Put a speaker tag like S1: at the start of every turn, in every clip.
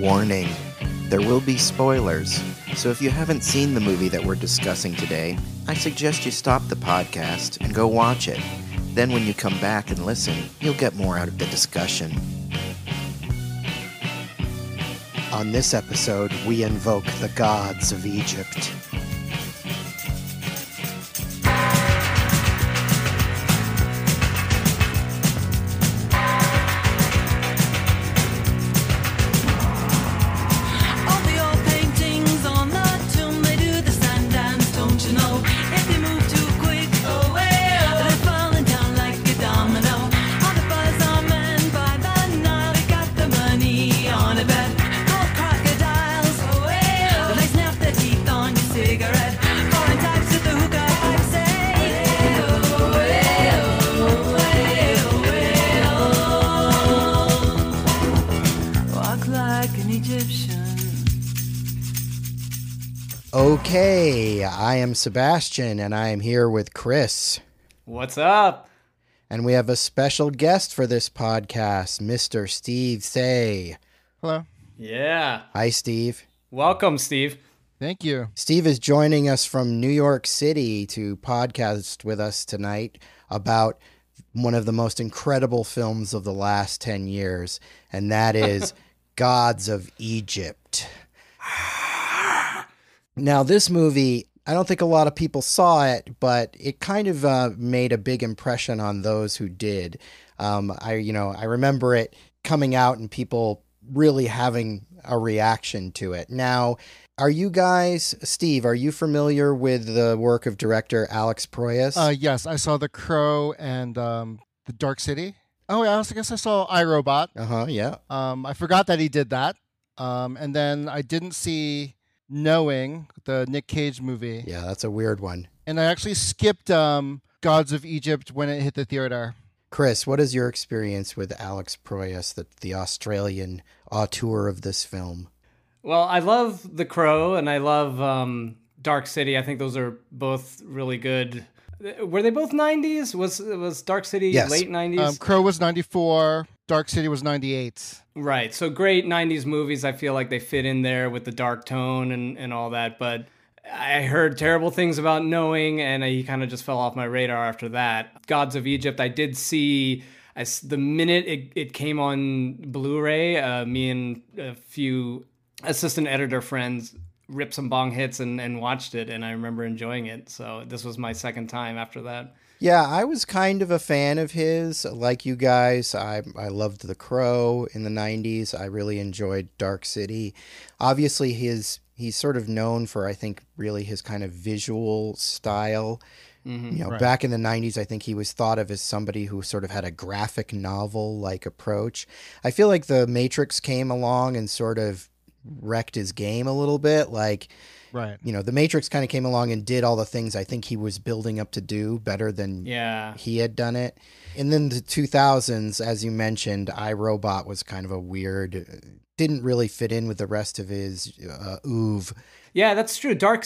S1: Warning there will be spoilers, so if you haven't seen the movie that we're discussing today, I suggest you stop the podcast and go watch it. Then, when you come back and listen, you'll get more out of the discussion. On this episode, we invoke the gods of Egypt. Am Sebastian, and I am here with Chris.
S2: What's up?
S1: And we have a special guest for this podcast, Mr. Steve Say.
S3: Hello.
S2: Yeah.
S1: Hi, Steve.
S2: Welcome, Steve.
S3: Thank you.
S1: Steve is joining us from New York City to podcast with us tonight about one of the most incredible films of the last 10 years, and that is Gods of Egypt. Now, this movie, I don't think a lot of people saw it, but it kind of uh, made a big impression on those who did. Um, I, you know, I remember it coming out and people really having a reaction to it. Now, are you guys, Steve? Are you familiar with the work of director Alex Proyas?
S3: Uh, yes, I saw The Crow and um, The Dark City. Oh, yeah, I also guess I saw iRobot.
S1: uh huh. Yeah.
S3: Um, I forgot that he did that. Um, and then I didn't see Knowing, the Nick Cage movie.
S1: Yeah, that's a weird one.
S3: And I actually skipped um, Gods of Egypt when it hit the theater.
S1: Chris, what is your experience with Alex Proyas, the, the Australian auteur of this film?
S2: Well, I love The Crow and I love um, Dark City. I think those are both really good. Were they both 90s? Was was Dark City
S1: Yes.
S2: late 90s?
S3: Um, Crow was 94, Dark City was 98.
S2: Right. So great 90s movies. I feel like they fit in there with the dark tone and, and all that. But I heard terrible things about Knowing and he kind of just fell off my radar after that. Gods of Egypt, I did see. The minute it, it came on Blu-ray, uh, me and a few assistant editor friends ripped some bong hits and, and watched it and I remember enjoying it. So this was my second time after that.
S1: Yeah, I was kind of a fan of his. Like you guys, I I loved The Crow in the '90s. I really enjoyed Dark City. Obviously, his he's sort of known for I think really his kind of visual style. Mm-hmm. You know,
S3: Right.
S1: back in the '90s, I think he was thought of as somebody who sort of had a graphic novel like approach. I feel like The Matrix came along and sort of wrecked his game a little bit. Like
S3: Right.
S1: you know, The Matrix kind of came along and did all the things I think he was building up to do better than
S2: Yeah.
S1: he had done it. And then the 2000s, as you mentioned, iRobot was kind of a weird, didn't really fit in with the rest of his uh, oeuvre.
S2: Yeah, that's true. Dark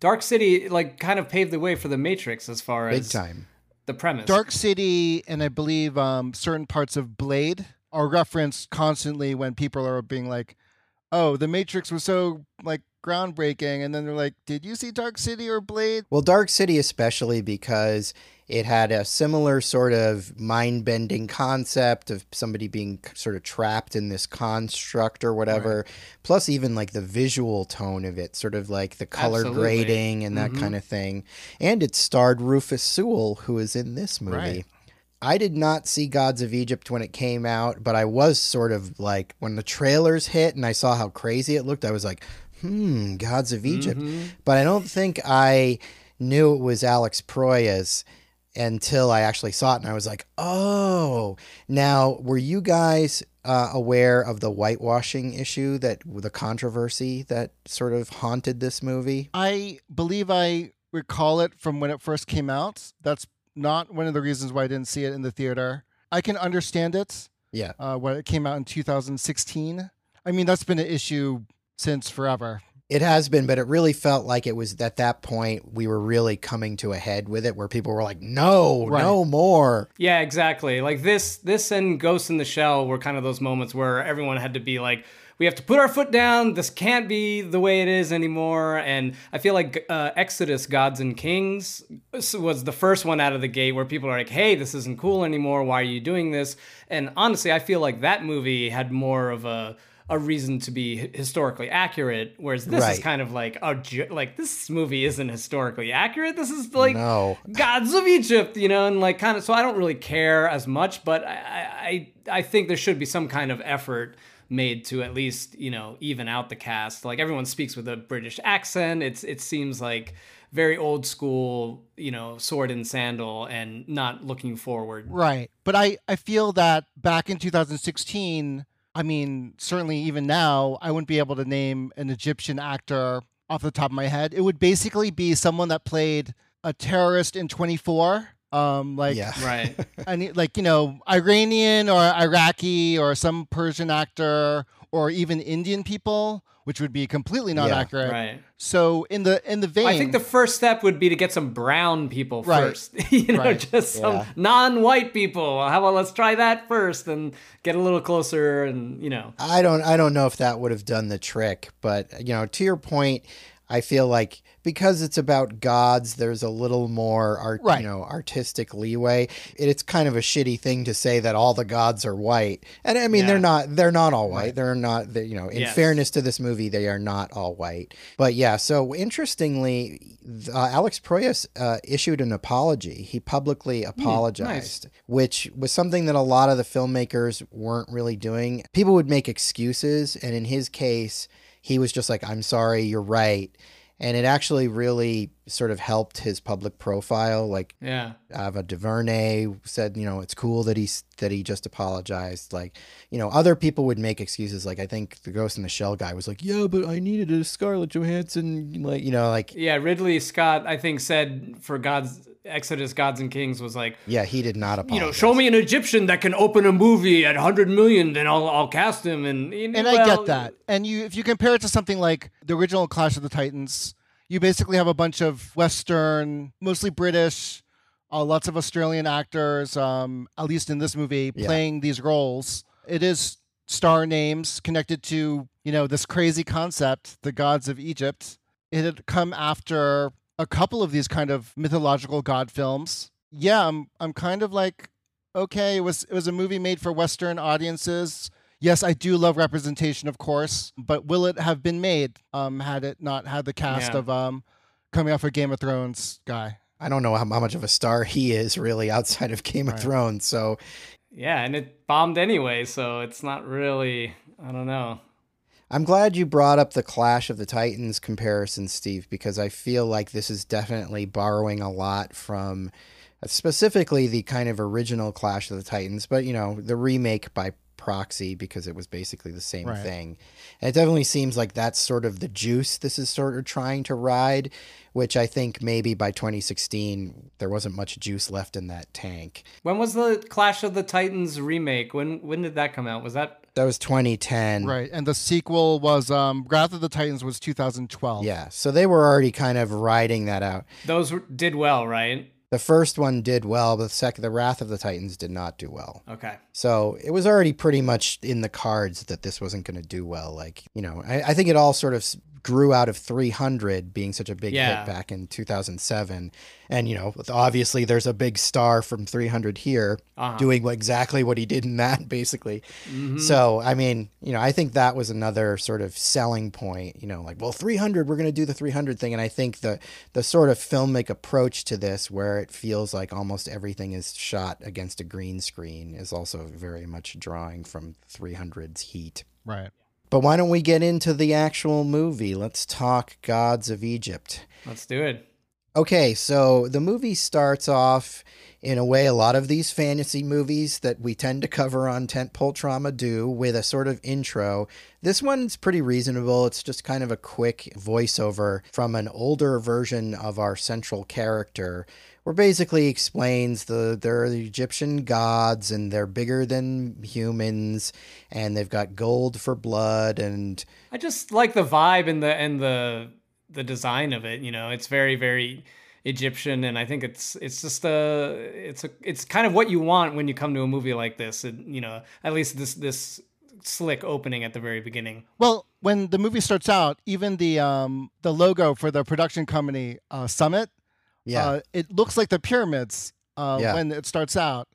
S2: Dark City like kind of paved the way for the Matrix as far
S1: Big
S2: as
S1: time.
S2: the premise.
S3: Dark City and I believe um, certain parts of Blade are referenced constantly when people are being like, "Oh, the Matrix was so like groundbreaking," and then they're like, "Did you see Dark City or Blade?"
S1: Well, Dark City, especially because it had a similar sort of mind bending concept of somebody being sort of trapped in this construct or whatever. Plus, even like the visual tone of it, sort of like the color
S2: Absolutely.
S1: grading and that
S2: Mhm.
S1: kind of thing. And it starred Rufus Sewell, who is in this movie.
S3: Right.
S1: I did not see Gods of Egypt when it came out, but I was sort of like when the trailers hit and I saw how crazy it looked, I was like, hmm, Gods of Egypt.
S2: Mhm.
S1: But I don't think I knew it was Alex Proyas until I actually saw it and I was like, oh. Now, were you guys uh, aware of the whitewashing issue that the controversy that sort of haunted this movie?
S3: I believe I recall it from when it first came out. That's not one of the reasons why I didn't see it in the theater. I can understand it
S1: Yeah.
S3: uh, when it came out in 2016. I mean, that's been an issue since forever.
S1: It has been, but it really felt like it was at that point we were really coming to a head with it where people were like, no,
S3: Right.
S1: no more.
S2: Yeah, exactly. Like this, this and Ghost in the Shell were kind of those moments where everyone had to be like, we have to put our foot down. This can't be the way it is anymore. And I feel like uh, Exodus: Gods and Kings was the first one out of the gate where people are like, "Hey, this isn't cool anymore. Why are you doing this?" And honestly, I feel like that movie had more of a a reason to be historically accurate, whereas this is kind of like a like this movie isn't historically accurate. This is like
S1: No.
S2: gods of Egypt, you know, and like kind of. So I don't really care as much, but I I I think there should be some kind of effort made to at least you know even out the cast. Like everyone speaks with a British accent. It's it seems like very old school, you know, sword and sandal, and not looking forward.
S3: Right. But I, I feel that back in 2016, I mean, certainly even now, I wouldn't be able to name an Egyptian actor off the top of my head. It would basically be someone that played a terrorist in 24. Um, like,
S1: Yeah.
S2: Right.
S3: any, like, you know, Iranian or Iraqi or some Persian actor or even Indian people, which would be completely not
S1: Yeah.
S3: accurate.
S2: Right.
S3: So in the in the vein,
S2: I think the first step would be to get some brown people
S3: Right.
S2: first. you know,
S3: Right.
S2: just some
S1: Yeah.
S2: non-white people. How about let's try that first and get a little closer and, you know.
S1: I don't I don't know if that would have done the trick, but you know, to your point, I feel like because it's about gods, there's a little more art,
S3: Right.
S1: you know, artistic leeway. It, it's kind of a shitty thing to say that all the gods are white, and I mean
S2: Yeah.
S1: they're not. They're not all white. They're not. They, you know, in
S2: Yes.
S1: fairness to this movie, they are not all white. But yeah, so interestingly, uh, Alex Proyas uh, issued an apology. He publicly apologized, which was something that a lot of the filmmakers weren't really doing. People would make excuses, and in his case, he was just like, "I'm sorry, you're right." And it actually really sort of helped his public profile. Like
S2: Yeah.
S1: Ava DuVernay said, you know, it's cool that he's that he just apologized. Like, you know, other people would make excuses. Like, I think the Ghost in the Shell guy was like, yeah, but I needed a Scarlett Johansson, like, you know, like,
S2: Yeah, Ridley Scott, I think, said for God's Exodus, Gods and Kings was like,
S1: yeah, he did not apologize.
S2: you know, show me an Egyptian that can open a movie at 100 million, then I'll I'll cast him. And you know,
S3: and I get that. And you, if you compare it to something like the original Clash of the Titans, you basically have a bunch of Western, mostly British, uh, lots of Australian actors, um, at least in this movie,
S1: Yeah.
S3: playing these roles. It is star names connected to you know this crazy concept, the gods of Egypt. It had come after a couple of these kind of mythological god films. Yeah, I'm I'm kind of like okay, it was it was a movie made for Western audiences. Yes, I do love representation, of course, but will it have been made um, had it not had the cast
S2: Yeah.
S3: of um, coming off a Game of Thrones guy?
S1: I don't know how, how much of a star he is really outside of Game of Thrones. So,
S2: Yeah, and it bombed anyway, so it's not really. I don't know.
S1: I'm glad you brought up the Clash of the Titans comparison, Steve, because I feel like this is definitely borrowing a lot from uh, specifically the kind of original Clash of the Titans, but you know, the remake by proxy because it was basically the same
S3: Right.
S1: thing. And it definitely seems like that's sort of the juice this is sort of trying to ride, which I think maybe by 2016 there wasn't much juice left in that tank.
S2: When was the Clash of the Titans remake? When when did that come out? Was that
S1: That was 2010.
S3: Right, and the sequel was um, Wrath of the Titans was 2012.
S1: Yeah, so they were already kind of riding that out.
S2: those did well, right?
S1: The first one did well, but the second, the Wrath of the Titans did not do well.
S2: Okay.
S1: So it was already pretty much in the cards that this wasn't going to do well. Like, you know, I, I think it all sort of grew out of 300 being such a big
S2: Yeah.
S1: hit back in 2007. And, you know, obviously there's a big star from 300 here
S2: Uh-huh.
S1: doing exactly what he did in that, basically.
S2: Mhm.
S1: So, I mean, you know, I think that was another sort of selling point, you know, like, well, 300, we're going to do the 300 thing. And I think the, the sort of filmic approach to this, where it feels like almost everything is shot against a green screen, is also very much drawing from 300's heat.
S3: Right.
S1: But why don't we get into the actual movie? Let's talk Gods of Egypt.
S2: Let's do it.
S1: Okay, so the movie starts off in a way a lot of these fantasy movies that we tend to cover on Tentpole Trauma do with a sort of intro. This one's pretty reasonable. It's just kind of a quick voiceover from an older version of our central character where basically explains the they're the Egyptian gods and they're bigger than humans and they've got gold for blood and
S2: I just like the vibe and the and the the design of it. You know, it's very very Egyptian, and I think it's it's just a it's a it's kind of what you want when you come to a movie like this. And you know, at least this this slick opening at the very beginning.
S3: Well, when the movie starts out, even the um, the logo for the production company uh, Summit,
S1: yeah.
S3: uh, it looks like the pyramids uh,
S1: Yeah.
S3: when it starts out,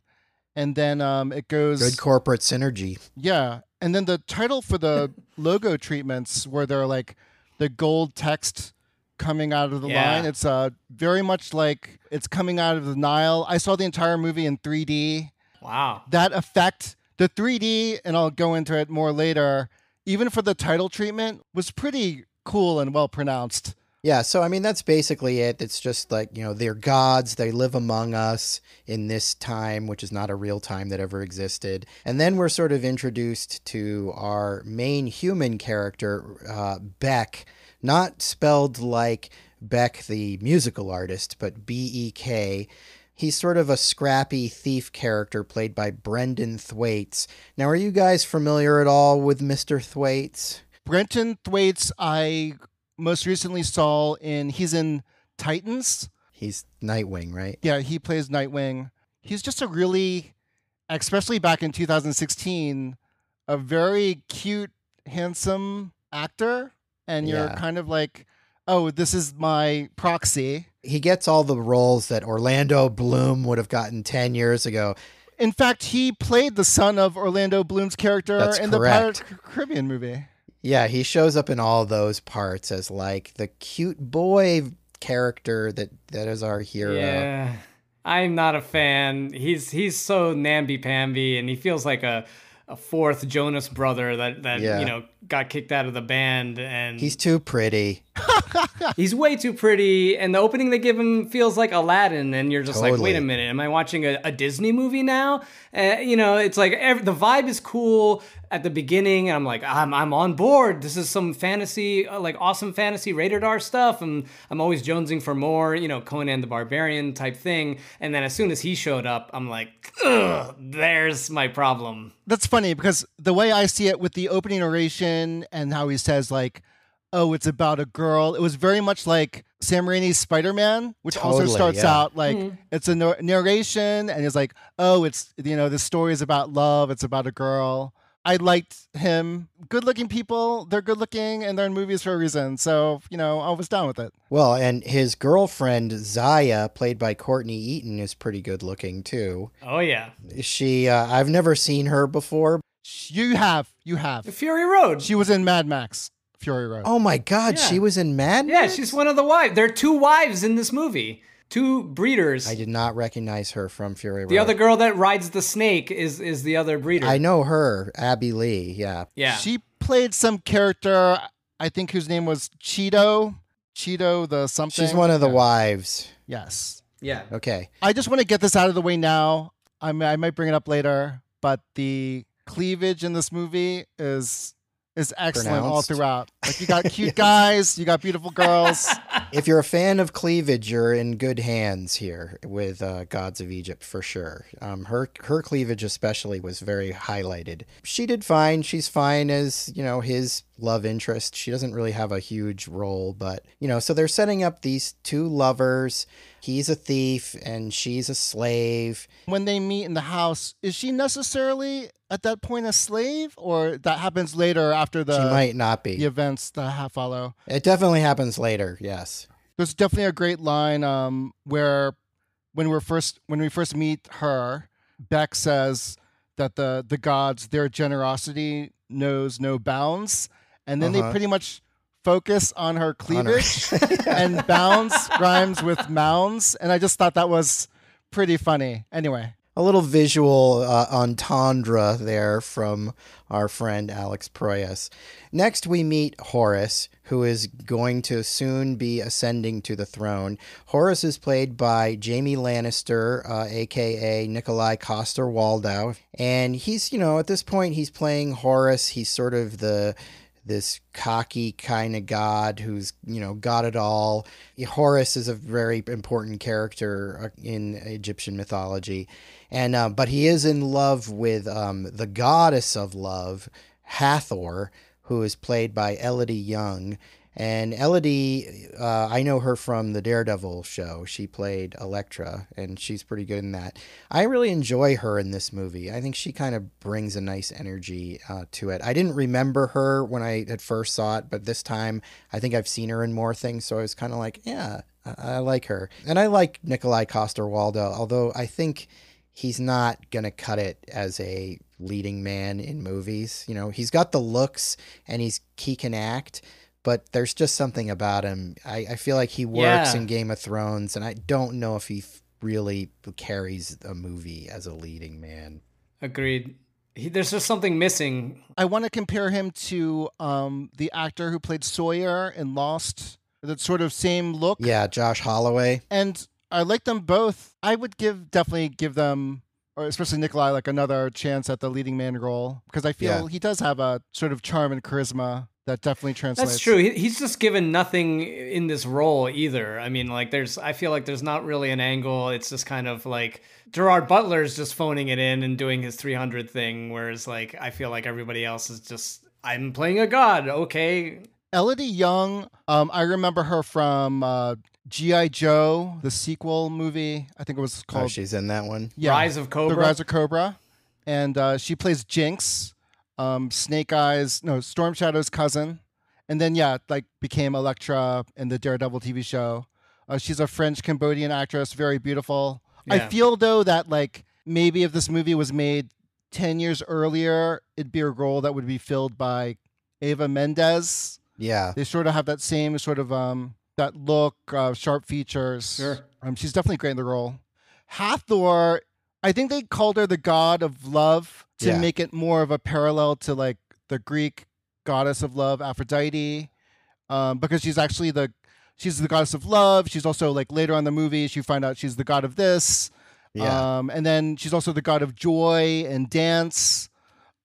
S3: and then um, it goes
S1: Good corporate synergy.
S3: yeah, and then the title for the logo treatments where they're like the gold text coming out of the
S2: Yeah.
S3: line. It's uh very much like it's coming out of the Nile. I saw the entire movie in 3D.
S2: Wow.
S3: That effect, the 3D, and I'll go into it more later. Even for the title treatment, was pretty cool and well pronounced.
S1: Yeah, so I mean that's basically it. It's just like, you know, they're gods, they live among us in this time, which is not a real time that ever existed. And then we're sort of introduced to our main human character, uh, Beck, not spelled like Beck the musical artist, but B E K. He's sort of a scrappy thief character played by Brenton Thwaites. Now, are you guys familiar at all with Mr. Thwaites?
S3: Brenton Thwaites, I most recently saw in he's in Titans.
S1: He's Nightwing, right?
S3: Yeah, he plays Nightwing. He's just a really, especially back in 2016, a very cute, handsome actor. And you're
S1: Yeah.
S3: kind of like, oh, this is my proxy.
S1: he gets all the roles that Orlando Bloom would have gotten 10 years ago.
S3: In fact, he played the son of Orlando Bloom's character
S1: That's
S3: in the
S1: correct.
S3: Pirates of the Caribbean movie.
S1: Yeah, he shows up in all those parts as like the cute boy character that that is our hero.
S2: Yeah. I'm not a fan. He's he's so namby pamby and he feels like a a fourth Jonas brother that that
S1: Yeah.
S2: you know got kicked out of the band and
S1: He's too pretty.
S2: he's way too pretty and the opening they give him feels like Aladdin and you're just like wait a minute am I watching a, a Disney movie now? Uh, you know it's like ev the vibe is cool at the beginning and I'm like I'm, I'm on board. This is some fantasy uh, like awesome fantasy rated R stuff and I'm always jonesing for more you know Conan the Barbarian type thing. And then as soon as he showed up I'm like Ugh, there's my problem.
S3: That's funny because the way I see it with the opening narration and how he says like, "Oh, it's about a girl," it was very much like Sam Raimi's Spider-Man, which also starts
S1: yeah.
S3: out like it's a nar- narration and it's like, "Oh, it's you know the story is about love. It's about a girl." I liked him. Good-looking people, they're good-looking and they're in movies for a reason. So you know, I was down with it.
S1: Well, and his girlfriend Zaya, played by Courtney Eaton, is pretty good looking too.
S2: oh yeah
S1: She, uh, I've never seen her before.
S3: You have, you have.
S2: Fury Road
S3: She was in Mad Max, Fury Road.
S1: Oh my God,
S2: Yeah.
S1: she was in Mad
S2: yeah
S1: Max?
S2: she's one of the wives there are two wives in this movie two breeders
S1: I did not recognize her from Fury Road.
S2: The other girl that rides the snake is is the other breeder.
S1: I know her, Abbey Lee. Yeah.
S2: yeah.
S3: She played some character, I think whose name was Cheedo. Cheedo the something.
S1: She's one of the
S3: Yeah.
S1: wives.
S3: Yes.
S2: yeah.
S1: Okay.
S3: I just want to get this out of the way now. I may, I might bring it up later, but the cleavage in this movie is is excellent all throughout. Like you got cute guys, you got beautiful girls.
S1: If you're a fan of cleavage, you're in good hands here with uh, Gods of Egypt for sure. Um, her her cleavage especially was very highlighted. She did fine. She's fine as you know his love interest. She doesn't really have a huge role, but you know, so they're setting up these two lovers. He's a thief and she's a slave.
S3: when they meet in the house, is she necessarily at that point a slave, or that happens later after the
S1: she might not be.
S3: the events that have follow?
S1: It definitely happens later. Yes.
S3: There's definitely a great line um, where when we're first when we first meet her, Beck says that the the gods their generosity knows no bounds, and then they
S1: Uh-huh.
S3: pretty much focus on her cleavage, and bounds rhymes with mounds, and I just thought that was pretty funny. Anyway,
S1: a little visual uh, entendre there from our friend Alex Proyas. Next, we meet Horus, who is going to soon be ascending to the throne. Horus is played by Jamie Lannister, uh, aka Nikolai Coster Waldau, and he's you know at this point he's playing Horus. He's sort of the this cocky kind of god who's you know got it all horus is a very important character uh, in egyptian mythology and uh, but he is in love with um, the goddess of love hathor who is played by elodie yung. And elodie uh, i know her from the daredevil show. She played elektra and she's pretty good in that. I really enjoy her in this movie. I think she kind of brings a nice energy uh, to it. I didn't remember her when i had first saw it but this time i think i've seen her in more things so i was kind of like yeah I-, I like her. And i like nikolai coster waldau although i think he's not going to cut it as a leading man in movies you know he's got the looks and he's he can act but there's just something about him. I, I feel like he works
S2: Yeah.
S1: in Game of Thrones, and I don't know if he f- really carries a movie as a leading man.
S2: Agreed. He, there's just something missing.
S3: I want to compare him to um, the actor who played Sawyer in Lost. That sort of same look.
S1: Yeah, Josh Holloway.
S3: and I like them both. I would give definitely give them, or especially Nikolai, like another chance at the leading man role because I feel
S1: Yeah.
S3: he does have a sort of charm and charisma that definitely translates.
S2: That's true. He's just given nothing in this role either. I mean, like, there's, I feel like there's not really an angle. It's just kind of like Gerard Butler's just phoning it in and doing his 300 thing, whereas, like, I feel like everybody else is just, I'm playing a god. Okay.
S3: Elodie Yung, um, I remember her from uh, G.I. Joe, the sequel movie. I think it was called.
S1: Oh,
S3: called
S1: she's in that one.
S3: yeah,
S2: Rise of Cobra.
S3: The Rise of Cobra. And uh, she plays Jinx, um, Snake Eyes, no, Storm Shadow's cousin. And then, yeah, like became Elektra in the Daredevil TV show. Uh, she's a French Cambodian actress, very beautiful. I feel, though, that like maybe if this movie was made 10 years earlier, it'd be a role that would be filled by Eva Mendes.
S1: Yeah.
S3: They sort of have that same sort of um that look, uh, sharp features.
S2: Sure.
S3: Um, she's definitely great in the role. Hathor, I think they called her the god of love to
S1: Yeah.
S3: make it more of a parallel to like the Greek goddess of love, Aphrodite, um, because she's actually the she's the goddess of love. She's also like later on in the movie, you find out she's the god of this.
S1: Yeah.
S3: Um, and then she's also the god of joy and dance.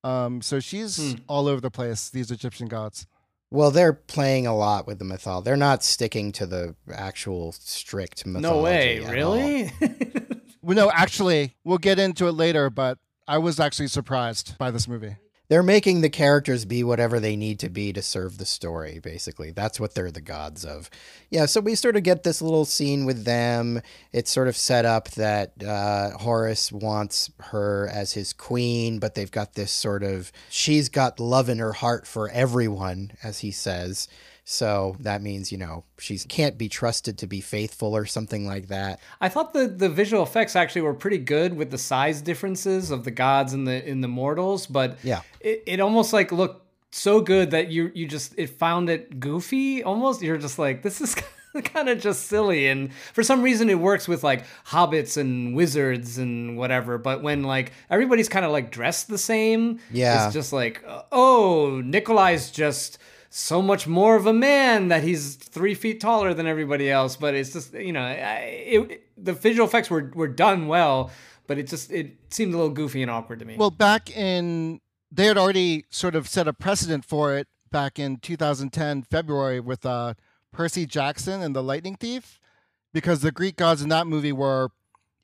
S3: Um, so she's
S2: Hmm.
S3: all over the place. These Egyptian gods.
S1: Well, they're playing a lot with the mythology. They're not sticking to the actual strict mythology.
S2: no way.
S1: at all.
S2: Really?
S3: Well, no, actually, we'll get into it later, but I was actually surprised by this movie.
S1: They're making the characters be whatever they need to be to serve the story, basically. That's what they're the gods of. Yeah, so we sort of get this little scene with them. It's sort of set up that uh, Horus wants her as his queen, but they've got this sort of. She's got love in her heart for everyone, as he says. So that means, you know, she can't be trusted to be faithful or something like that.
S2: I thought the, the visual effects actually were pretty good with the size differences of the gods and the in the mortals, but
S1: Yeah.
S2: it, it almost like looked so good that you you just it found it goofy almost. You're just like this is kind of just silly, and for some reason it works with like hobbits and wizards and whatever. But when like everybody's kind of like dressed the same,
S1: Yeah.
S2: it's just like oh Nikolai's just so much more of a man that he's three feet taller than everybody else. But it's just you know, I, it, the visual effects were were done well, but it just it seemed a little goofy and awkward to me.
S3: Well, back in, they had already sort of set a precedent for it back in 2010, February, with uh, Percy Jackson and the Lightning Thief, because the Greek gods in that movie were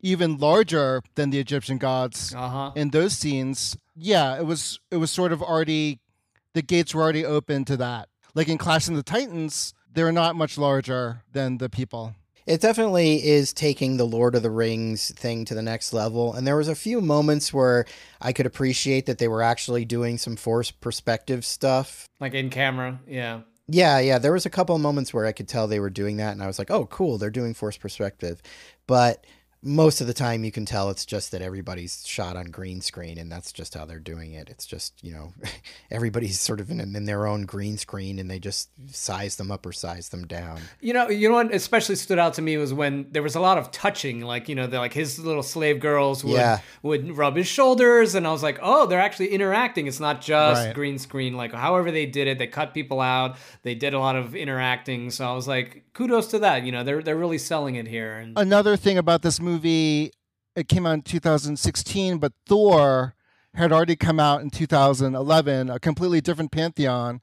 S3: even larger than the Egyptian gods
S2: uh huh.
S3: in those scenes. Yeah, it was it was sort of already the gates were already open to that. Like in Clash of the Titans, they're not much larger than the people.
S1: It definitely is taking the Lord of the Rings thing to the next level. And there was a few moments where I could appreciate that they were actually doing some forced perspective stuff.
S2: Like in camera, yeah.
S1: Yeah, yeah, there was a couple of moments where I could tell they were doing that and I was like, "Oh, cool, they're doing forced perspective." But most of the time you can tell it's just that everybody's shot on green screen and that's just how they're doing it. It's just, you know, everybody's sort of in, in their own green screen and they just size them up or size them down.
S2: You know, you know what especially stood out to me was when there was a lot of touching, like you know, like his little slave girls would
S1: Yeah.
S2: would rub his shoulders, and I was like, oh, they're actually interacting. It's not just
S3: Right.
S2: green screen. Like however they did it, they cut people out. They did a lot of interacting. So I was like, kudos to that. You know, they're they're really selling it here. And
S3: Another thing about this movie, it came out in 2016, but Thor had already come out in 2011, a completely different pantheon,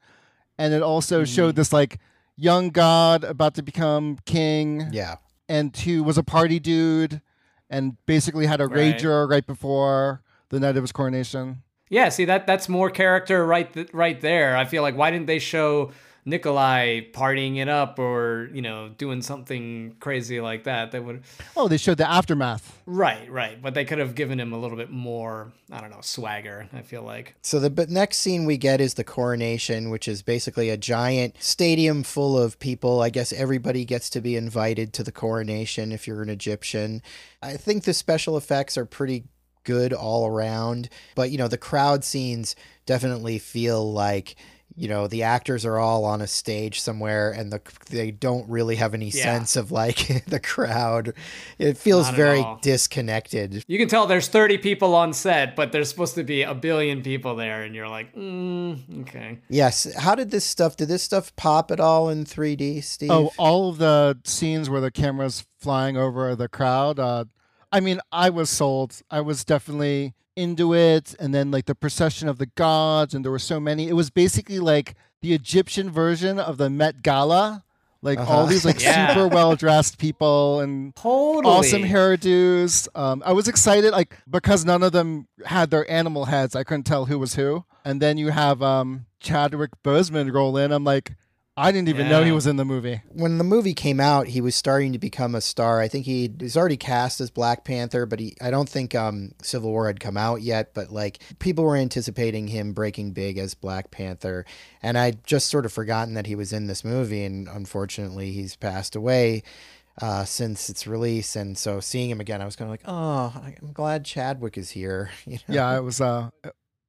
S3: and it also mm-hmm. showed this like young god about to become king,
S1: Yeah.
S3: and who was a party dude, and basically had a
S2: Right.
S3: rager right before the night of his coronation.
S2: Yeah, see that that's more character right th- right there. I feel like why didn't they show Nikolai partying it up or you know doing something crazy like that? That would
S3: Oh, they showed the aftermath.
S2: right, right. But they could have given him a little bit more. I don't know swagger. I feel like
S1: So the but next scene we get is the coronation, which is basically a giant stadium full of people. I guess everybody gets to be invited to the coronation if you're an Egyptian. I think the special effects are pretty good all around, but you know, the crowd scenes definitely feel like you know the actors are all on a stage somewhere and the they don't really have any
S2: Yeah.
S1: sense of like the crowd it feels
S2: Not
S1: very
S2: all.
S1: disconnected
S2: you can tell there's 30 people on set, but there's supposed to be a billion people there, and you're like, mm, okay.
S1: yes how did this stuff did this stuff pop at all in 3d steve
S3: Oh, all of the scenes where the camera's flying over the crowd. Uh, I mean, I was sold. I was definitely into it. And then, like, the procession of the gods, and there were so many. It was basically like the Egyptian version of the Met Gala. Like, all
S1: Uh-huh.
S3: these, like,
S2: Yeah.
S3: super well dressed people and
S2: Totally
S3: awesome hairdos. Um, I was excited, like, because none of them had their animal heads. I couldn't tell who was who. And then you have um, Chadwick Boseman roll in. I'm like, I didn't even know he was in the movie.
S1: when the movie came out, he was starting to become a star. I think he was already cast as Black Panther, but he I don't think um, Civil War had come out yet. But like people were anticipating him breaking big as Black Panther, and I'd just sort of forgotten that he was in this movie. And unfortunately, he's passed away uh, since its release. And so seeing him again, I was kind of like, oh, I'm glad Chadwick is here. You know?
S3: yeah it was uh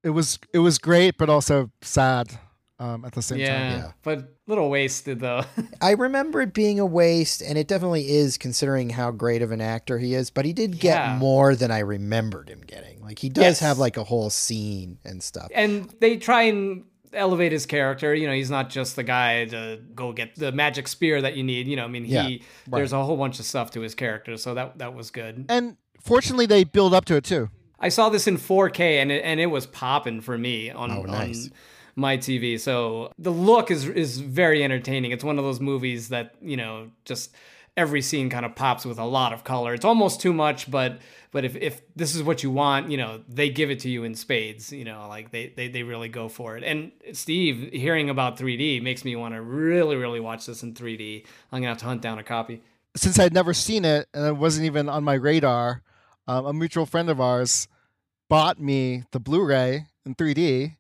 S3: it was it was great but also sad um at the same
S2: Yeah,
S3: time
S1: Yeah.
S2: but little wasted though.
S1: I remember it being a waste, and it definitely is considering how great of an actor he is. But he did get
S2: Yeah.
S1: more than I remembered him getting. Like he does
S2: Yes.
S1: have like a whole scene and stuff.
S2: and they try and elevate his character. You know, he's not just the guy to go get the magic spear that you need. You know, I mean, he
S1: Yeah,
S2: there's a whole bunch of stuff to his character, so that that was good.
S3: and fortunately they build up to it too
S2: I saw this in 4K and it, and it was popping for me on,
S1: Oh, nice.
S2: on my TV. So the look is is very entertaining. It's one of those movies that you know just every scene kind of pops with a lot of color. It's almost too much, but but if, if this is what you want, you know, they give it to you in spades. You know, like they they, they really go for it. And Steve, hearing about 3D makes me want to really really watch this in 3D. I'm gonna have to hunt down a copy.
S3: since i'd never seen it and it wasn't even on my radar um, a mutual friend of ours bought me the blu-ray in 3d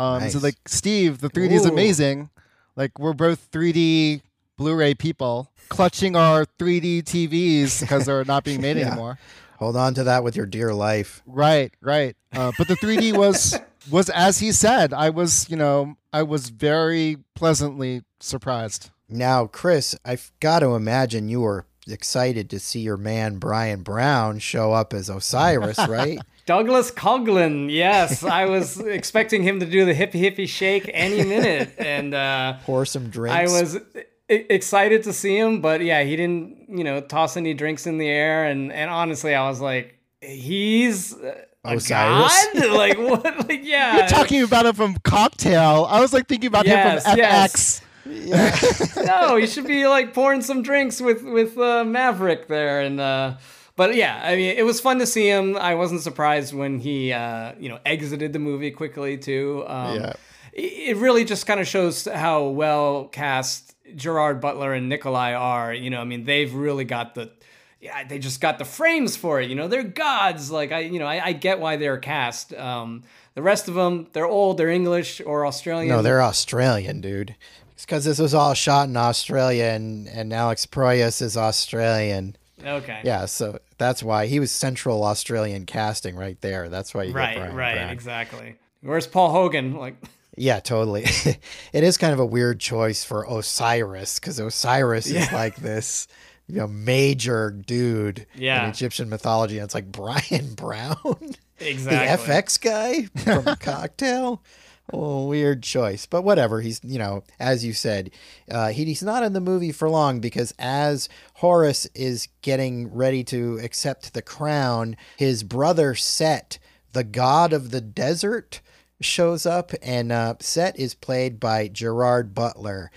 S3: um so like steve the 3d is amazing like we're both 3d blu-ray people clutching our 3d tvs because they're not being made
S1: Yeah.
S3: anymore
S1: Hold on to that with your dear life.
S3: Right, right. Uh, but the 3D was was as he said. I was, you know, I was very pleasantly surprised.
S1: Now, Chris, I've got to imagine you were excited to see your man Bryan Brown show up as Osiris, right?
S2: Douglas Coughlin, yes, I was expecting him to do the hippie hippie shake any minute, and uh,
S1: Pour some drinks.
S2: I was excited to see him, but yeah, he didn't, you know, toss any drinks in the air, and and honestly, I was like, he's uh, a
S1: Osiris?
S2: god, like what, like yeah,
S3: You're talking about him from Cocktail. I was like thinking about
S2: Yes,
S3: him from
S2: yes.
S3: FX.
S2: no, he should be like pouring some drinks with with uh, Maverick there, and uh, but yeah, I mean, it was fun to see him. I wasn't surprised when he uh, you know exited the movie quickly too. Um,
S1: Yeah.
S2: it really just kind of shows how well cast Gerard Butler and Nikolai are. You know, I mean, they've really got the. Yeah, they just got the frames for it. You know, they're gods. Like I, you know, I, I get why they're cast. Um, the rest of them, they're old, they're English or Australian.
S1: no, they're Australian, dude. It's because this was all shot in Australia, and and Alex Proyas is Australian.
S2: Okay.
S1: Yeah, so that's why he was Central Australian casting right there. That's why you
S2: Right,
S1: get Bryan
S2: right,
S1: Brown.
S2: exactly. Where's Paul Hogan? Like,
S1: Yeah, totally. it is kind of a weird choice for Osiris because Osiris is like this, you know, major dude
S2: Yeah.
S1: in Egyptian mythology. And it's like Bryan Brown,
S2: exactly.
S1: the FX guy from Cocktail. Oh, weird choice, but whatever. He's, you know, as you said, uh, he, he's not in the movie for long because as Horus is getting ready to accept the crown, his brother Set, the god of the desert, shows up, and uh, Set is played by Gerard Butler.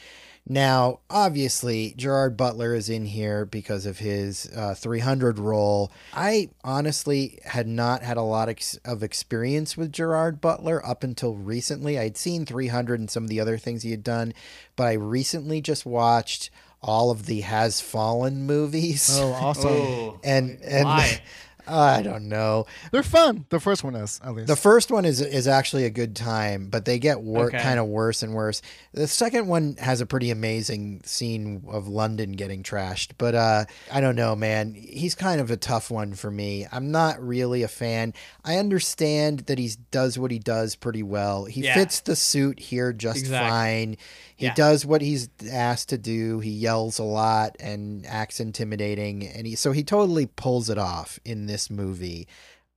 S1: Now, obviously, Gerard Butler is in here because of his uh, 300 role. I honestly had not had a lot ex- of experience with Gerard Butler up until recently. I'd seen 300 and some of the other things he had done, but I recently just watched all of the Has Fallen movies.
S3: Oh, awesome.
S2: Oh,
S1: and and
S2: why?
S1: I don't know.
S3: They're fun. The first one is, at least.
S1: The first one is is actually a good time, but they get wor-
S2: Okay.
S1: kind of worse and worse. The second one has a pretty amazing scene of London getting trashed, but uh, I don't know, man. He's kind of a tough one for me. I'm not really a fan. I understand that he does what he does pretty well. He
S2: Yeah.
S1: fits the suit here just
S2: Exactly.
S1: fine. He
S2: Yeah.
S1: does what he's asked to do. He yells a lot and acts intimidating, and he so he totally pulls it off in this movie.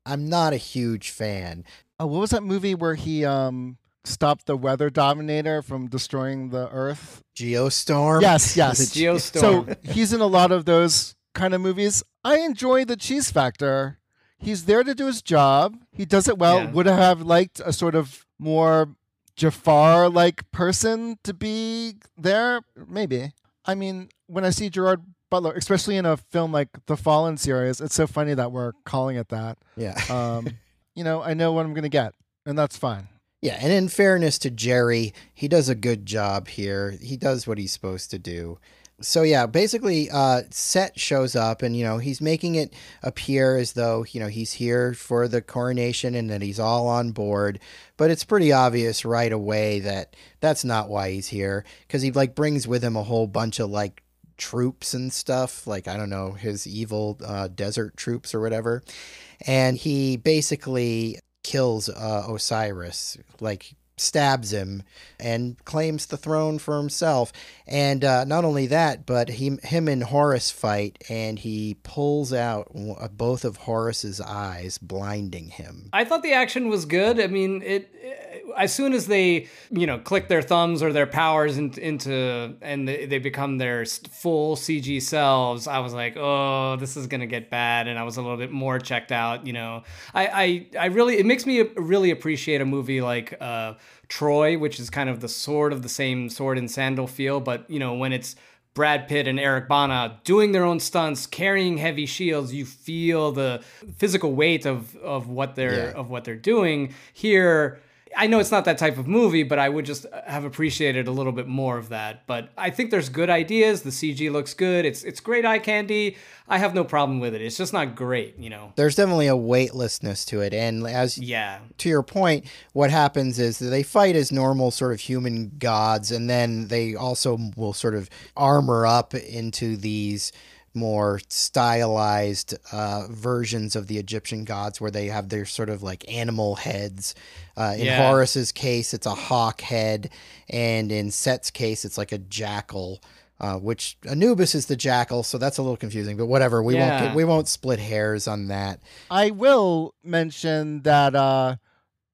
S1: I'm not a huge fan.
S3: Oh, what was that movie where he um stopped the weather dominator from destroying the Earth?
S1: Geostorm.
S3: Yes, yes.
S1: Is it
S2: Geostorm.
S3: So he's in a lot of those kind of movies. I enjoy the cheese factor. He's there to do his job. He does it well.
S2: Yeah.
S3: Would have liked a sort of more Jafar like person to be there? Maybe. I mean, when I see Gerard Butler, especially in a film like The Fallen series, it's so funny that we're calling it that.
S1: Yeah.
S3: Um, you know, I know what I'm going to get, and that's fine.
S1: Yeah, and in fairness to Jerry, he does a good job here. He does what he's supposed to do. So yeah, basically, uh, Set shows up, and you know he's making it appear as though you know he's here for the coronation and that he's all on board. But it's pretty obvious right away that that's not why he's here, because he like brings with him a whole bunch of like troops and stuff, like I don't know his evil uh, desert troops or whatever, and he basically kills uh, Osiris, like stabs him and claims the throne for himself. And uh, not only that, but he, him and Horus fight, and he pulls out uh, both of Horus's eyes, blinding him.
S2: I thought the action was good. I mean, it as soon as they, you know, click their thumbs or their powers in, into and they, they become their full CG selves, I was like, oh, this is gonna get bad, and I was a little bit more checked out. You know, I I, I really it makes me really appreciate a movie like uh, Troy, which is kind of the sword of the same sword and sandal feel, but you know when it's Brad Pitt and Eric Bana doing their own stunts, carrying heavy shields, you feel the physical weight of of what they're
S1: Yeah.
S2: of what they're doing. Here, I know it's not that type of movie, but I would just have appreciated a little bit more of that. But I think there's good ideas. The CG looks good. It's it's great eye candy. I have no problem with it. It's just not great, you know.
S1: There's definitely a weightlessness to it, and as
S2: Yeah.
S1: to your point, what happens is that they fight as normal sort of human gods, and then they also will sort of armor up into these more stylized uh, versions of the Egyptian gods where they have their sort of like animal heads. Uh, in
S2: Yeah.
S1: Horus's case, it's a hawk head, and in Set's case, it's like a jackal. Uh, which Anubis is the jackal, so that's a little confusing. But whatever, we won't get, we won't split hairs on that.
S3: I will mention that uh,